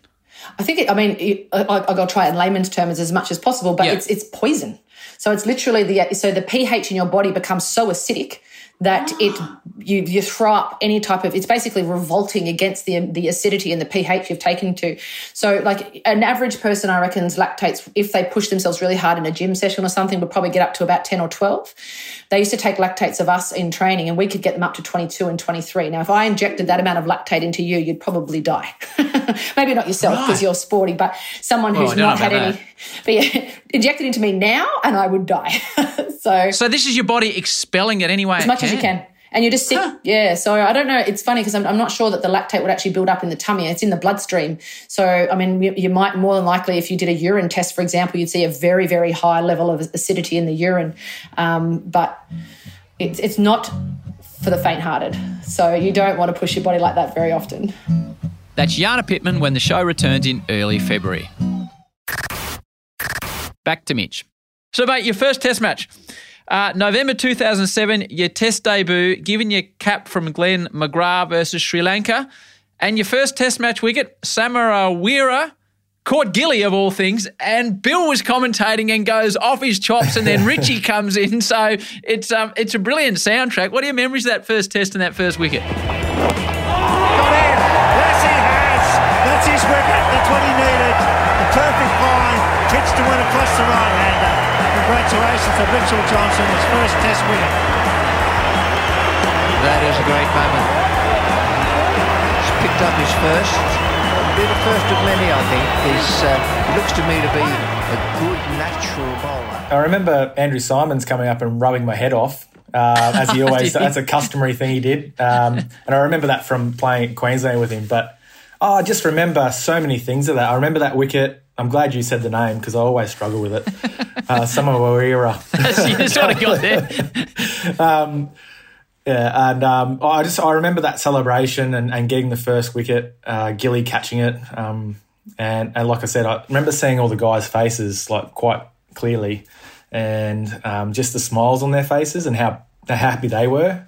Speaker 7: i think it, i mean it, I, i'll try it in layman's terms as much as possible but yeah. it's it's poison so it's literally the so the ph in your body becomes so acidic that it you you throw up any type of it's basically revolting against the the acidity and the pH you've taken to. So like an average person I reckon's lactates if they push themselves really hard in a gym session or something would probably get up to about 10 or 12. They used to take lactates of us in training and we could get them up to 22 and 23. Now if I injected that amount of lactate into you you'd probably die. Maybe not yourself because right. you're sporty but someone who's oh, not had any but yeah, inject it into me now and I would die. so
Speaker 3: So this is your body expelling it anyway.
Speaker 7: As much can. as you can. And you're just sick. Huh. Yeah. So I don't know. It's funny because I'm, I'm, not sure that the lactate would actually build up in the tummy. It's in the bloodstream. So, I mean, you, you, might more than likely, if you did a urine test, for example, you'd see a very, very high level of acidity in the urine. Um, but it's, it's not for the faint hearted. So you don't want to push your body like that very often.
Speaker 3: That's Jana Pittman when the show returns in early February. Back to Mitch. So, mate, your first test match. Uh, November 2007, your test debut, given your cap from Glenn McGrath versus Sri Lanka. And your first test match wicket, Samaraweera caught Gilly of all things, and Bill was commentating and goes off his chops, and then Richie comes in. So it's um it's a brilliant soundtrack. What are your memories of that first test and that first wicket?
Speaker 6: To win across the right hander. Congratulations to Mitchell Johnson, his first Test wicket.
Speaker 8: That is a great moment. He's picked up his first. It'll be the first of many, I think. He's, uh, he looks to me to be a good natural bowler.
Speaker 5: I remember Andrew Symonds coming up and rubbing my head off uh, as he always that's a customary thing he did um, and I remember that from playing Queensland with him but oh, I just remember so many things of that I remember that wicket I'm glad you said the name because I always struggle with it. Uh, Samaraweera.
Speaker 3: you sort of got there.
Speaker 5: um, yeah, and um, I just I remember that celebration and, and getting the first wicket, uh, Gilly catching it, um, and and like I said, I remember seeing all the guys' faces like quite clearly, and um, just the smiles on their faces and how, how happy they were,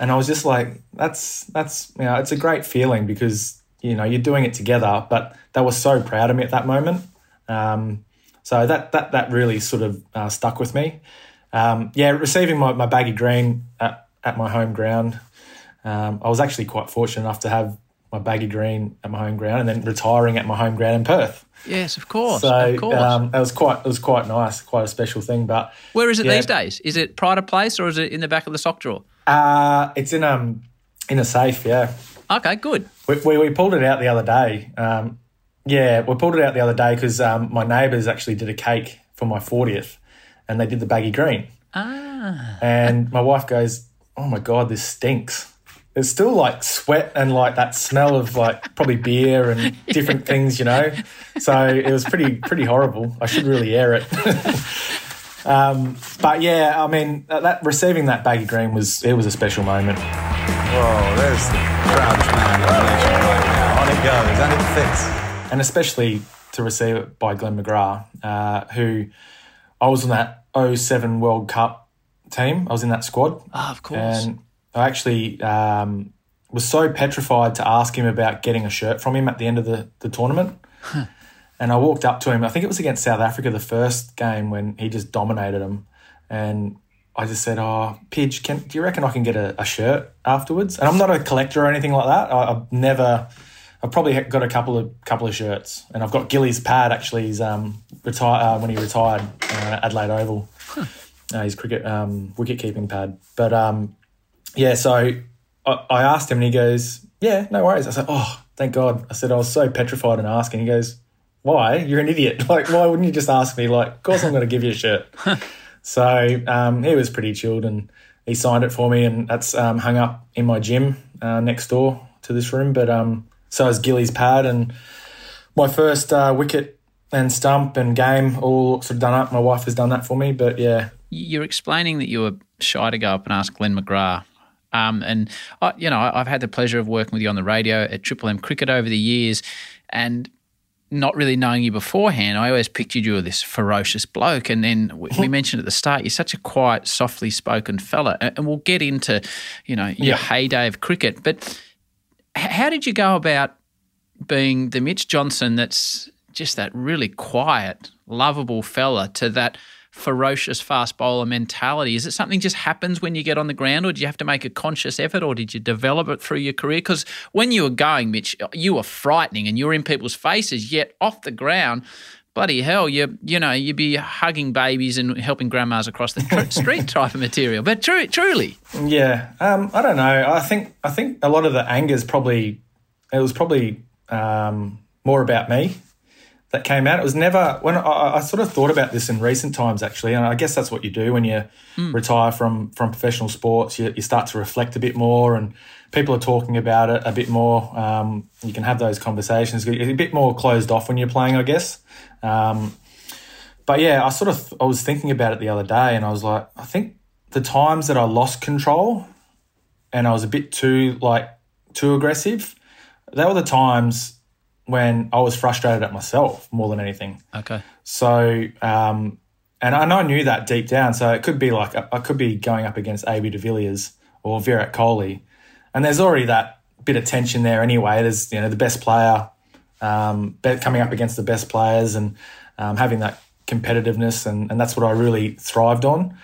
Speaker 5: and I was just like, that's that's you know, it's a great feeling because you know you're doing it together. But they were so proud of me at that moment. Um, so that that that really sort of uh, stuck with me. Um, yeah, receiving my, my baggy green at, at my home ground. Um, I was actually quite fortunate enough to have my baggy green at my home ground and then retiring at my home ground in Perth.
Speaker 3: Yes, of course.
Speaker 5: So
Speaker 3: of course.
Speaker 5: Um, it was quite it was quite nice, quite a special thing. But
Speaker 3: where is it
Speaker 5: yeah,
Speaker 3: these days? Is it pride of place or is it in the back of the sock drawer?
Speaker 5: Uh, it's in um in a safe. Yeah.
Speaker 3: Okay, good.
Speaker 5: We, we, we pulled it out the other day. Um, yeah, we pulled it out the other day because um, my neighbours actually did a cake for my fortieth, and they did the baggy green.
Speaker 3: Ah.
Speaker 5: And my wife goes, "Oh my god, this stinks." It's still like sweat and like that smell of like probably beer and different things, you know. So it was pretty pretty horrible. I should really air it. um, but yeah, I mean, that receiving that baggy green was it was a special moment.
Speaker 9: Whoa, there's the Crouch Man animation right now. On it goes, and it fits.
Speaker 5: And especially to receive it by Glenn McGrath, uh, who I was on that 07 World Cup team. I was in that squad.
Speaker 3: Oh, of course.
Speaker 5: And I actually um, was so petrified to ask him about getting a shirt from him at the end of the, the tournament. And I walked up to him, I think it was against South Africa, the first game when he just dominated them. And I just said, "Oh, Pidge, can, do you reckon I can get a, a, shirt afterwards?" And I'm not a collector or anything like that. I, have never, I've probably got a couple of couple of shirts, and I've got Gilly's pad. Actually, he's um retired uh, when he retired uh, Adelaide Oval. Huh. Uh, his cricket um, wicket keeping pad. But um, yeah, so I, I asked him, and he goes, "Yeah, no worries." I said, "Oh, thank God." I said I was so petrified and asking. He goes, "Why? You're an idiot. Like, why wouldn't you just ask me? Like, of course I'm going to give you a shirt." So um, he was pretty chilled and he signed it for me, and that's um, hung up in my gym uh, next door to this room. But um, so is Gilly's pad and my first uh, wicket and stump and game all sort of done up. My wife has done that for me. But yeah,
Speaker 3: you're explaining that you were shy to go up and ask Glenn McGrath. Um, and I, you know, I've had the pleasure of working with you on the radio at Triple M Cricket over the years, and not really knowing you beforehand, I always pictured you as this ferocious bloke. And then we, we mentioned at the start, you're such a quiet, softly spoken fella. And we'll get into, you know, your yeah. heyday of cricket. But how did you go about being the Mitch Johnson that's just that really quiet, lovable fella to that – ferocious fast bowler mentality? Is it something just happens when you get on the ground, or do you have to make a conscious effort, or did you develop it through your career? Because when you were going, Mitch, you were frightening and you were in people's faces, yet off the ground, bloody hell, you you know you'd be hugging babies and helping grandmas across the tr- street type of material. But true, truly,
Speaker 5: yeah, um, I don't know. I think I think a lot of the anger is probably it was probably um, more about me that came out. It was never when I, I, sort of thought about this in recent times, actually, and I guess that's what you do when you mm. retire from from professional sports. You, you, start to reflect a bit more, and people are talking about it a bit more. Um, you can have those conversations. You're a bit more closed off when you're playing, I guess. Um, but yeah, I sort of I was thinking about it the other day, and I was like, I think the times that I lost control and I was a bit too like too aggressive, they were the times when I was frustrated at myself more than anything.
Speaker 3: Okay.
Speaker 5: So, um, and I, and I knew that deep down. So it could be like I could be going up against AB de Villiers or Virat Kohli, and there's already that bit of tension there anyway. There's you know the best player um, coming up against the best players and um, having that competitiveness, and, and that's what I really thrived on.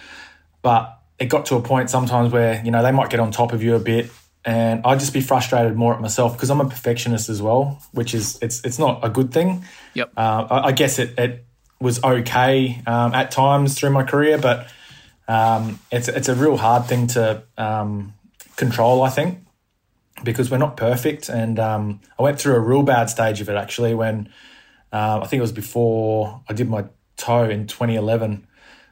Speaker 5: But it got to a point sometimes where you know they might get on top of you a bit and I'd just be frustrated more at myself because I'm a perfectionist as well, which is it's it's not a good thing.
Speaker 3: Yep.
Speaker 5: Uh, I, I, guess it it was okay um, at times through my career, but um, it's it's a real hard thing to um, control. I think because we're not perfect, and um, I went through a real bad stage of it actually when uh, I think it was before I did my toe in 2011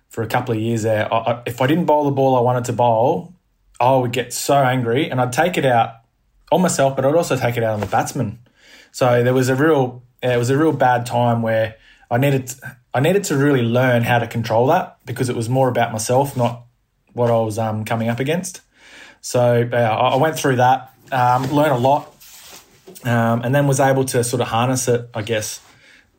Speaker 5: for a couple of years there. I, I, if I didn't bowl the ball I wanted to bowl, I would get so angry and I'd take it out on myself, but I'd also take it out on the batsman. So there was a real, it was a real bad time where I needed, I needed to really learn how to control that because it was more about myself, not what I was um, coming up against. So uh, I went through that, um, learned a lot, um, and then was able to sort of harness it, I guess,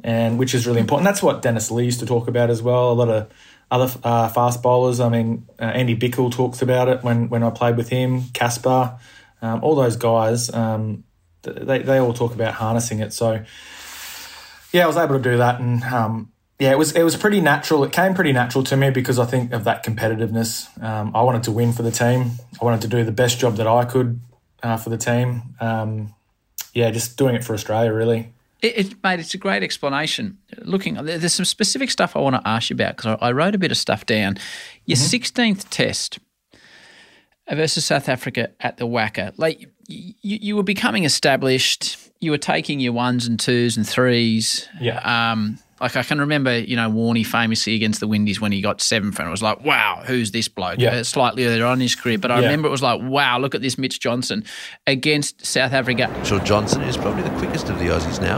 Speaker 5: and which is really important. That's what Dennis Lillee used to talk about as well. A lot of other uh, fast bowlers. I mean, uh, Andy Bichel talks about it when when I played with him. Casper, um, all those guys. Um, they they all talk about harnessing it. So yeah, I was able to do that, and um, yeah, it was it was pretty natural. It came pretty natural to me because I think of that competitiveness. Um, I wanted to win for the team. I wanted to do the best job that I could uh, for the team. Um, yeah, just doing it for Australia, really.
Speaker 3: It, it, mate, it's a great explanation. Looking, there's some specific stuff I want to ask you about because I, I, wrote a bit of stuff down. Your mm-hmm. 16th test versus South Africa at the WACA, like you, you were becoming established. You were taking your ones and twos and threes.
Speaker 5: Yeah.
Speaker 3: Um, like I can remember, you know, Warney famously against the Windies when he got seventh, and it was like, wow, who's this bloke?
Speaker 5: Yeah.
Speaker 3: Uh, slightly earlier on in his career, but I yeah. remember it was like, wow, look at this Mitch Johnson against South Africa.
Speaker 10: Sure, Johnson is probably the quickest of the Aussies now.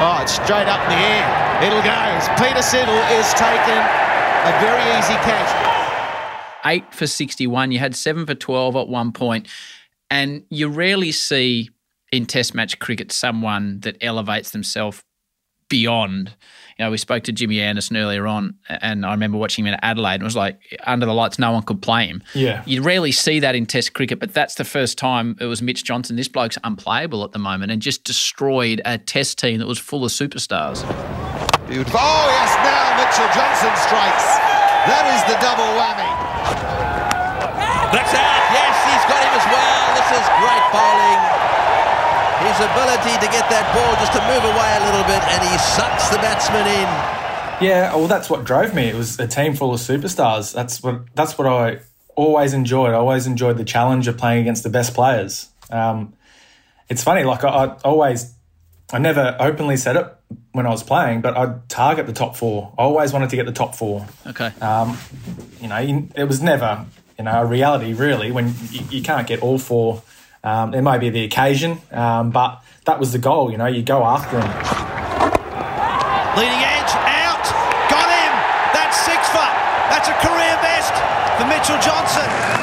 Speaker 4: Oh, it's straight up in the air. It'll go. Peter Siddle is taken a very easy catch.
Speaker 3: Eight for 61. You had seven for 12 at one point, and you rarely see in Test match cricket someone that elevates themselves beyond. You know, we spoke to Jimmy Anderson earlier on, and I remember watching him in Adelaide, and it was like under the lights, no one could play him.
Speaker 5: Yeah,
Speaker 3: you rarely see that in Test cricket, but that's the first time it was Mitch Johnson. This bloke's unplayable at the moment, and just destroyed a Test team that was full of superstars.
Speaker 4: Beautiful. Oh yes, now Mitchell Johnson strikes. That is the double whammy.
Speaker 10: That's out. Yes, he's got him as well. This is great bowling his ability to get that ball just to move away a little bit, and he sucks the batsman in.
Speaker 5: Yeah, well, that's what drove me. It was a team full of superstars. That's what that's what I always enjoyed. I always enjoyed the challenge of playing against the best players. Um, it's funny, like I, I, always, I never openly said it when I was playing, but I'd target the top four. I always wanted to get the top four.
Speaker 3: Okay.
Speaker 5: Um, you know, it was never, you know, a reality really when you, you can't get all four um, it may be the occasion, um, but that was the goal. You know, you go after him.
Speaker 4: Leading edge out, got him. That's six foot. That's a career best for Mitchell Johnson.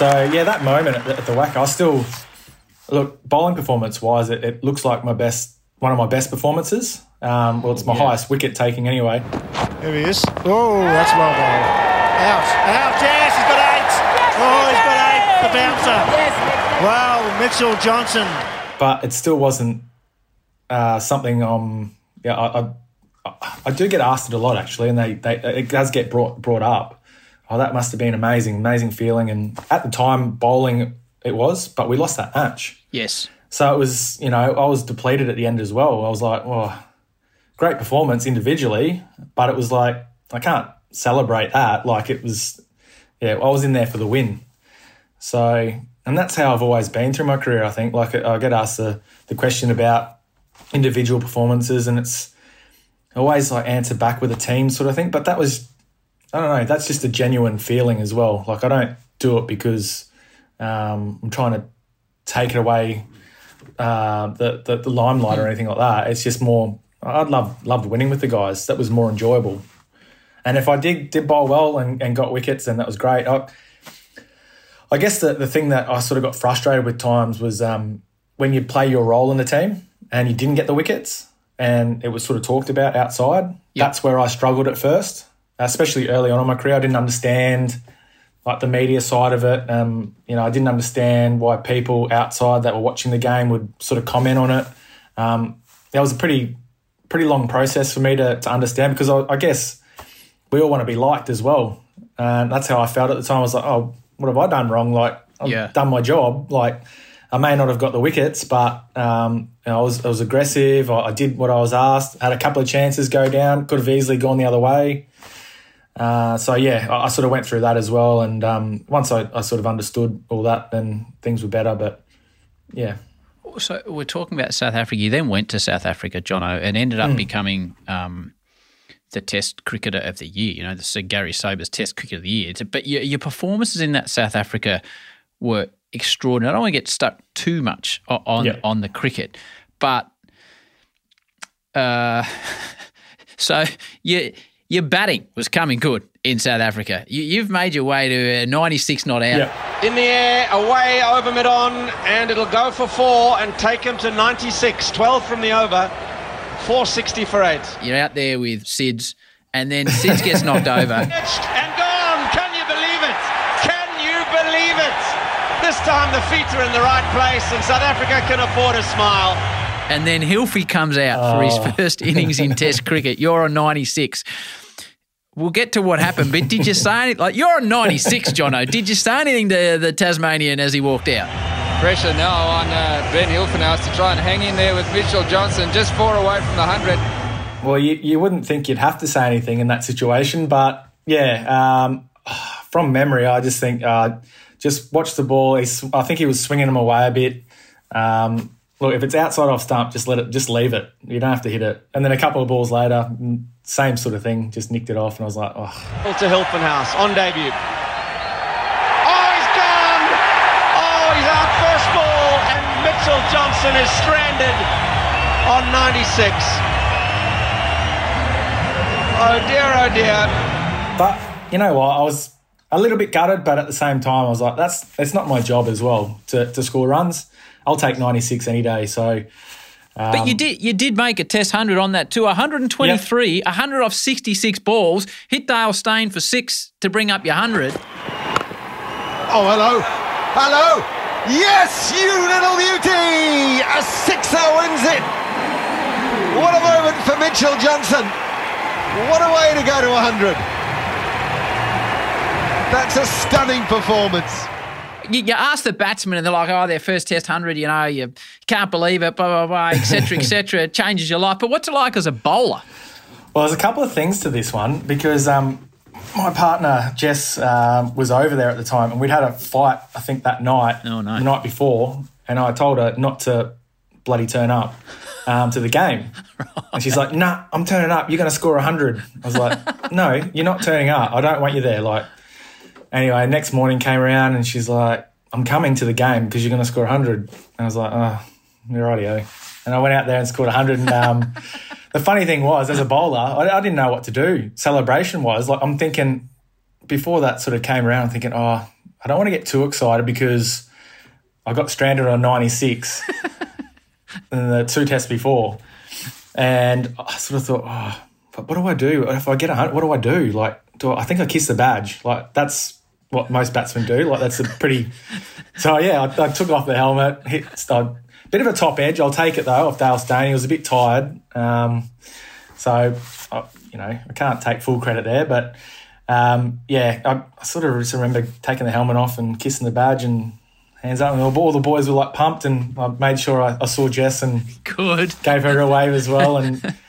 Speaker 5: So yeah, that moment at the, at the WACA, I still look bowling performance wise. It, it, looks like my best, one of my best performances. Um, well, it's my yeah. highest wicket taking anyway.
Speaker 6: There he is. Oh, that's well bowled. Out, out, yes, he's got eight. Oh, he's got eight, the bouncer. Wow, Mitchell Johnson.
Speaker 5: But it still wasn't uh, something. Um, yeah, I, I, I do get asked it a lot actually, and they, they it does get brought brought up. Oh, that must have been amazing, amazing feeling. And at the time, bowling it was, but we lost that match.
Speaker 3: Yes.
Speaker 5: So it was, you know, I was depleted at the end as well. I was like, well, great performance individually, but it was like I can't celebrate that like it was yeah i was in there for the win. So and that's how i've always been through my career i think. Like i get asked the, the question about individual performances and it's always like answer back with a team sort of thing but that was i don't know that's just a genuine feeling as well. Like i don't do it because um, i'm trying to take it away uh, the, the, the limelight or anything like that. It's just more i'd love loved winning with the guys. That was more enjoyable and if I did did bowl well and, and got wickets, then that was great. I, I guess the, the thing that I sort of got frustrated with times was um, when you play your role in the team and you didn't get the wickets and it was sort of talked about outside. Yep. That's where I struggled at first, especially early on in my career. I didn't understand like the media side of it. Um, you know, I didn't understand why people outside that were watching the game would sort of comment on it. Um, that was a pretty pretty long process for me to, to understand because I, I guess we all want to be liked as well. And that's how I felt at the time. I was like, oh, what have I done wrong? Like, I've yeah. done my job. Like, I may not have got the wickets, but um, you know, I was I was aggressive. I, I, did what I was asked. Had a couple of chances go down. Could have easily gone the other way. Uh, so yeah, I, I, sort of went through that as well. And um, once I, I, sort of understood all that, then things were better. But yeah.
Speaker 3: So we're talking about South Africa. You then went to South Africa, Jono, and ended up mm. becoming um, the Test Cricketer of the Year. You know, the Sir Garry Sobers Test Cricketer of the Year. But your, your performances in that South Africa were extraordinary. I don't want to get stuck too much on yeah. on the cricket, but uh, so your your batting was coming good in South Africa. You, have made your way to 96 not out.
Speaker 4: Yeah. In the air, away over mid on, and it'll go for four and take him to 96. 12 from the over. 460 for eight.
Speaker 3: You're out there with Sids and then Sids gets knocked over.
Speaker 11: and gone. Can you believe it? Can you believe it? This time the feet are in the right place, and South Africa can afford a smile.
Speaker 3: And then Hilfy comes out oh. for his oh. first innings in Test cricket. You're on 96. We'll get to what happened, but did you say anything? Like, you're on 96, Jono. Did you say anything to the Tasmanian as he walked out?
Speaker 12: Pressure now on uh, Ben Hilfenhaus to try and hang in there with Mitchell Johnson, just four away from the 100.
Speaker 5: Well, you, you wouldn't think you'd have to say anything in that situation, but yeah, um, from memory, I just think uh, just watch the ball. He's, I think he was swinging him away a bit. Um, look, if it's outside off stump, just let it, just leave it. You don't have to hit it. And then a couple of balls later, same sort of thing, just nicked it off, and I was like, oh.
Speaker 11: To Hilfenhaus on debut. Oh, he's gone! Oh, he's out first ball, and Mitchell Johnson is stranded on 96. Oh dear, oh dear.
Speaker 5: But you know what? I was a little bit gutted, but at the same time, I was like, that's that's not my job as well to, to score runs. I'll take 96 any day. So.
Speaker 3: Um, but you did you did make a test hundred on that too. 123, yep. 100 off 66 balls. Hit Dale Steyn for six to bring up your hundred.
Speaker 13: Oh hello, hello. Yes, you little beauty. A sixer wins it. What a moment for Mitchell Johnson. What a way to go to 100. That's a stunning performance
Speaker 3: you, you ask the batsmen and they're like, oh, their first test 100, you know, you can't believe it, blah, blah, blah, etc., etc. it changes your life. But what's it like as a bowler?
Speaker 5: Well, there's a couple of things to this one because um, my partner, Jess, uh, was over there at the time and we'd had a fight, I think, that night,
Speaker 3: oh,
Speaker 5: the night before. And I told her not to bloody turn up um, to the game. right. And she's like, nah, I'm turning up. You're going to score 100. I was like, no, you're not turning up. I don't want you there. Like, Anyway, next morning came around and she's like, I'm coming to the game because you're going to score 100. And I was like, oh, you're rightio. And I went out there and scored 100. And um, the funny thing was, as a bowler, I, I, didn't know what to do. Celebration was like, I'm thinking, before that sort of came around, I'm thinking, oh, I don't want to get too excited because I got stranded on 96 and the two tests before. And I sort of thought, oh, what do I do? If I get a hundred, what do I do? Like, do I, I think I kiss the badge. Like, that's what most batsmen do. Like that's a pretty. so yeah, I, I, took off the helmet, hit a bit of a top edge. I'll take it though off Dale Steyn. He was a bit tired, um, so I, you know I can't take full credit there. But um, yeah, I, I, sort of just remember taking the helmet off and kissing the badge and hands up, and all the boys were like pumped, and I made sure I, I saw Jess and
Speaker 3: good
Speaker 5: gave her a wave as well, and.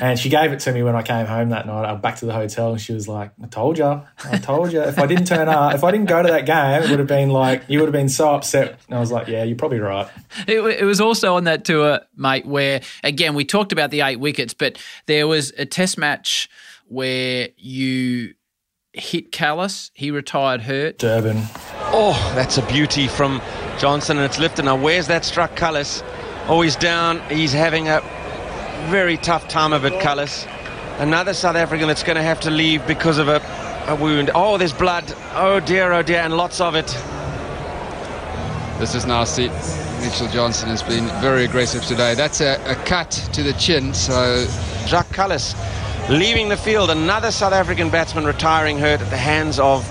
Speaker 5: And she gave it to me when I came home that night. I back to the hotel and she was like, I told you, I told you. If I didn't turn up, if I didn't go to that game, it would have been like, you would have been so upset. And I was like, yeah, you're probably right.
Speaker 3: It, it was also on that tour, mate, where, again, we talked about the eight wickets, but there was a test match where you hit Kallis. He retired hurt.
Speaker 5: Durban.
Speaker 10: Oh, that's a beauty from Johnson and it's lifted. Now, where's that struck Kallis? Oh, he's down. He's having a very tough time of it, Kallis. Another South African that's going to have to leave because of a, a wound. Oh, there's blood. Oh dear, oh dear, and lots of it.
Speaker 12: This is nasty. Mitchell Johnson has been very aggressive today. That's a, a cut to the chin, so...
Speaker 10: Jacques Kallis leaving the field. Another South African batsman retiring hurt at the hands of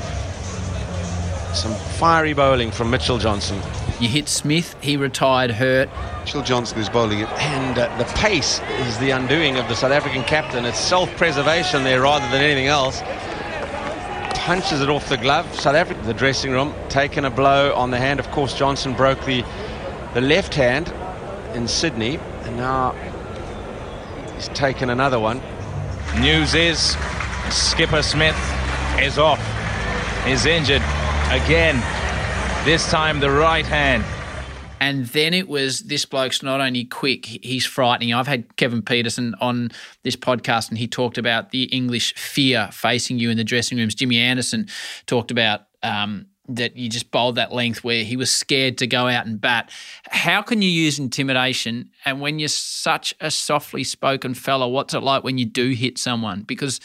Speaker 10: some fiery bowling from Mitchell Johnson.
Speaker 3: You hit Smith, he retired hurt.
Speaker 10: Mitchell Johnson is bowling it. And uh, the pace is the undoing of the South African captain. It's self-preservation there rather than anything else. Punches it off the glove. South Africa, the dressing room, taken a blow on the hand. Of course, Johnson broke the, the left hand in Sydney. And now he's taken another one.
Speaker 14: News is Skipper Smith is off. He's injured again. This time the right hand.
Speaker 3: And then it was this bloke's not only quick, he's frightening. I've had Kevin Pietersen on this podcast and he talked about the English fear facing you in the dressing rooms. Jimmy Anderson talked about um, that you just bowled that length where he was scared to go out and bat. How can you use intimidation? And when you're such a softly spoken fella, what's it like when you do hit someone? Because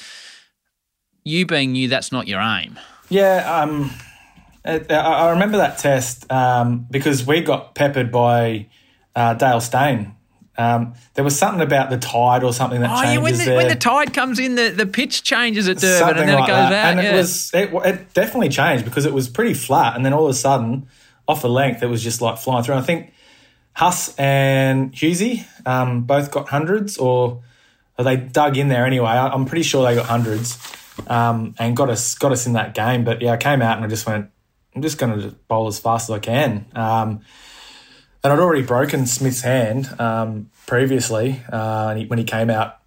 Speaker 3: you being you, that's not your aim.
Speaker 5: Yeah, um, I remember that test um, because we got peppered by uh, Dale Steyn Um, there was something about the tide or something that
Speaker 3: Oh,
Speaker 5: changes
Speaker 3: yeah, when the,
Speaker 5: there.
Speaker 3: when the tide comes in, the, the pitch changes at Durban
Speaker 5: Something
Speaker 3: and then
Speaker 5: like
Speaker 3: it goes
Speaker 5: that.
Speaker 3: out.
Speaker 5: And
Speaker 3: yeah.
Speaker 5: it was it, it definitely changed because it was pretty flat, and then all of a sudden, off the length, it was just like flying through. And I think Huss and Husey um, both got hundreds, or, or they dug in there anyway. I, I'm pretty sure they got hundreds um, and got us got us in that game. But yeah, I came out and I just went, I'm just going to bowl as fast as I can. Um, and I'd already broken Smith's hand um, previously uh, and when he came out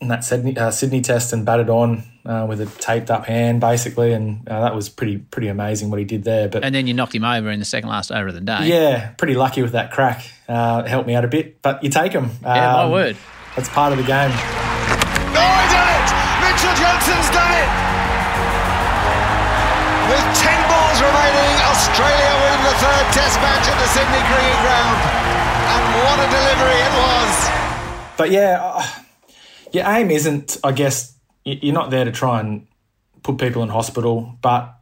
Speaker 5: in that Sydney, uh, Sydney test and batted on uh, with a taped up hand, basically, and uh, that was pretty pretty amazing what he did there. But
Speaker 3: and then you knocked him over in the second last over of the day.
Speaker 5: yeah, pretty lucky with that crack. Uh, helped me out a bit, but you take them.
Speaker 3: Yeah, my word.
Speaker 5: That's part of the game.
Speaker 13: Oh, he done it! Mitchell Johnson's done it! Australia win the third test match at the Sydney Cricket Ground. And what a delivery it was!
Speaker 5: But yeah, uh, your aim isn't, I guess, you're not there to try and put people in hospital, but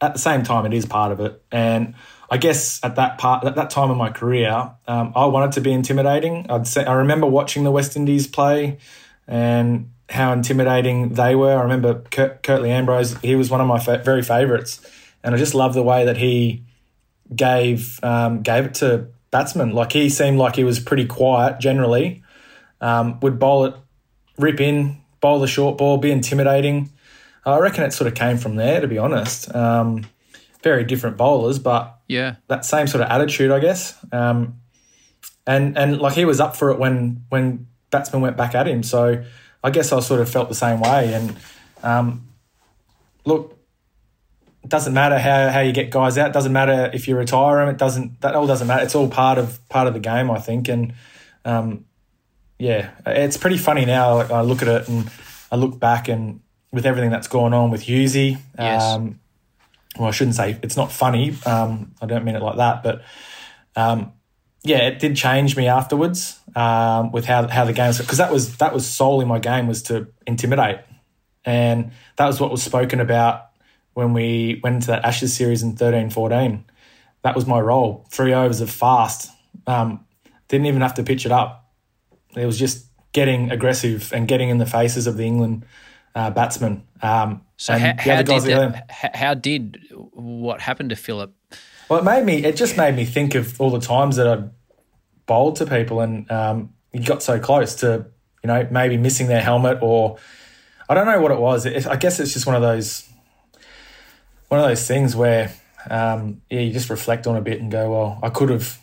Speaker 5: at the same time, it is part of it. And I guess at that part, at that time of my career, um, I wanted to be intimidating. I'd say I remember watching the West Indies play and how intimidating they were. I remember Kurt, Curtly Ambrose; he was one of my fa- very favourites, and I just love the way that he gave um, gave it to batsmen. Like he seemed like he was pretty quiet generally. Um, would bowl it, rip in, bowl the short ball, be intimidating. I reckon it sort of came from there, to be honest. Um, very different bowlers, but
Speaker 3: Yeah.
Speaker 5: that same sort of attitude, I guess. Um, and and like he was up for it when when batsmen went back at him. So I guess I sort of felt the same way. And um, look, it doesn't matter how, how you get guys out. It doesn't matter if you retire them. It doesn't. That all doesn't matter. It's all part of part of the game, I think. And um, yeah, it's pretty funny now. Like I look at it and I look back and with everything that's going on with Hughesy.
Speaker 3: Yes.
Speaker 5: Um, well, I shouldn't say it's not funny. Um, I don't mean it like that, but um, yeah, it did change me afterwards um, with how how the game because that was that was solely my game was to intimidate, and that was what was spoken about when we went into that Ashes series in 13-14. That was my role. Three overs of fast. Um, didn't even have to pitch it up. It was just getting aggressive and getting in the faces of the England uh, batsmen. Um,
Speaker 3: So how,
Speaker 5: the
Speaker 3: how did that, how, did what happened to Phillip?
Speaker 5: Well, it made me. It just made me think of all the times that I'd bowled to people, and um, you got so close to, you know, maybe missing their helmet, or I don't know what it was. It, I guess it's just one of those, one of those things where, um, yeah, you just reflect on a bit and go, well, I could have,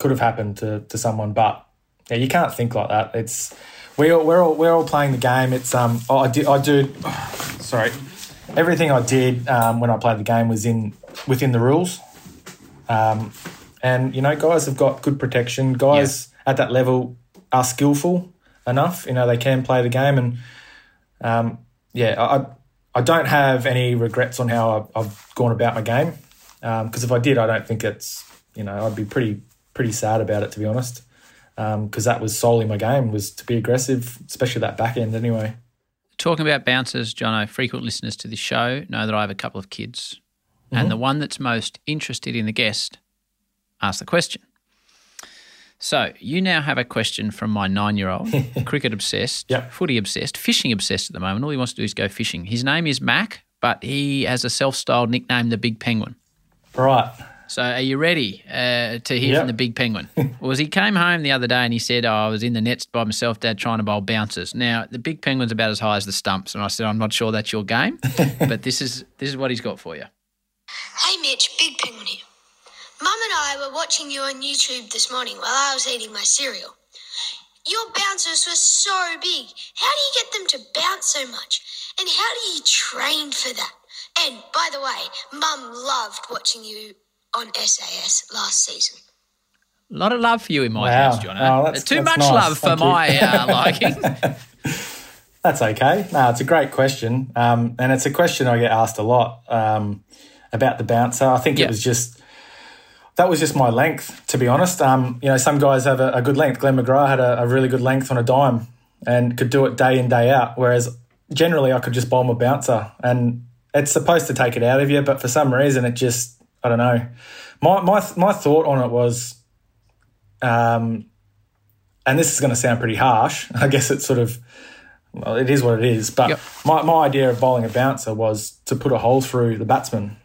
Speaker 5: could have happened to to someone, but yeah, you can't think like that. It's we all, we're all we're all playing the game. It's um, oh, I did I do, sorry, everything I did um, when I played the game was in within the rules. Um, and you know, guys have got good protection. Guys at that level are skillful enough. You know, they can play the game, and um, yeah, I I don't have any regrets on how I've, gone about my game. Because if I did, I don't think it's you know I'd be pretty pretty sad about it to be honest. Because that was solely my game was to be aggressive, especially that back end anyway.
Speaker 3: Talking about bouncers, Jono, frequent listeners to this show know that I have a couple of kids.
Speaker 5: Mhm.
Speaker 3: And the one that's most interested in the guest asks the question. So you now have a question from my nine year old, cricket obsessed, footy obsessed, fishing obsessed at the moment. All he wants to do is go fishing. His name is Mac, but he has a self styled nickname, the Big Penguin.
Speaker 5: Right.
Speaker 3: So are you ready uh, to hear
Speaker 5: Yep.
Speaker 3: from the Big Penguin? was he came home the other day and he said, "Oh, I was in the nets by myself, Dad, trying to bowl bouncers." Now the Big Penguin's about as high as the stumps, and I said, "I'm not sure that's your game, but this is this is what he's got for you."
Speaker 15: Hey Mitch, Big Penguin here. Mum and I were watching you on YouTube this morning while I was eating my cereal. Your bouncers were so big. How do you get them to bounce so much? And how do you train for that? And by the way, Mum loved watching you on SAS last season.
Speaker 3: A lot of love for you in my
Speaker 5: Wow.
Speaker 3: house, John.
Speaker 5: Oh, that's-
Speaker 3: Too
Speaker 5: that's
Speaker 3: much
Speaker 5: nice.
Speaker 3: love for
Speaker 5: you.
Speaker 3: my uh, liking.
Speaker 5: That's okay. No, it's a great question, um, and it's a question I get asked a lot um, about the bouncer. I think
Speaker 3: Yeah.
Speaker 5: it was just that was just my length, to be honest. Um, you know, some guys have a, a good length. Glenn McGrath had a, a really good length on a dime and could do it day in day out, whereas generally I could just bowl my bouncer, and it's supposed to take it out of you, but for some reason it just I don't know. My my my thought on it was um, and this is going to sound pretty harsh. I guess it's sort of, well, it is what it is. But yep. my, my idea of bowling a bouncer was to put a hole through the batsman.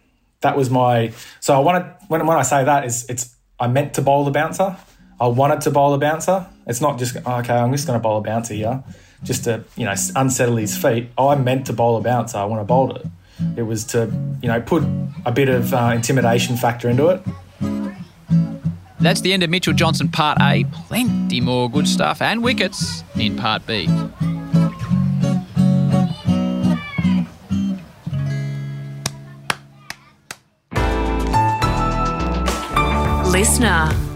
Speaker 5: That was my. So I wanted when when I say that is it's I meant to bowl the bouncer. I wanted to bowl a bouncer. It's not just okay. I'm just going to bowl a bouncer here, just to you know unsettle his feet. I meant to bowl a bouncer. I want to bowl it. It was to you know put a bit of uh, intimidation factor into it.
Speaker 3: That's the end of Mitchell Johnson Part A. Plenty more good stuff and wickets in Part B.
Speaker 1: Listener.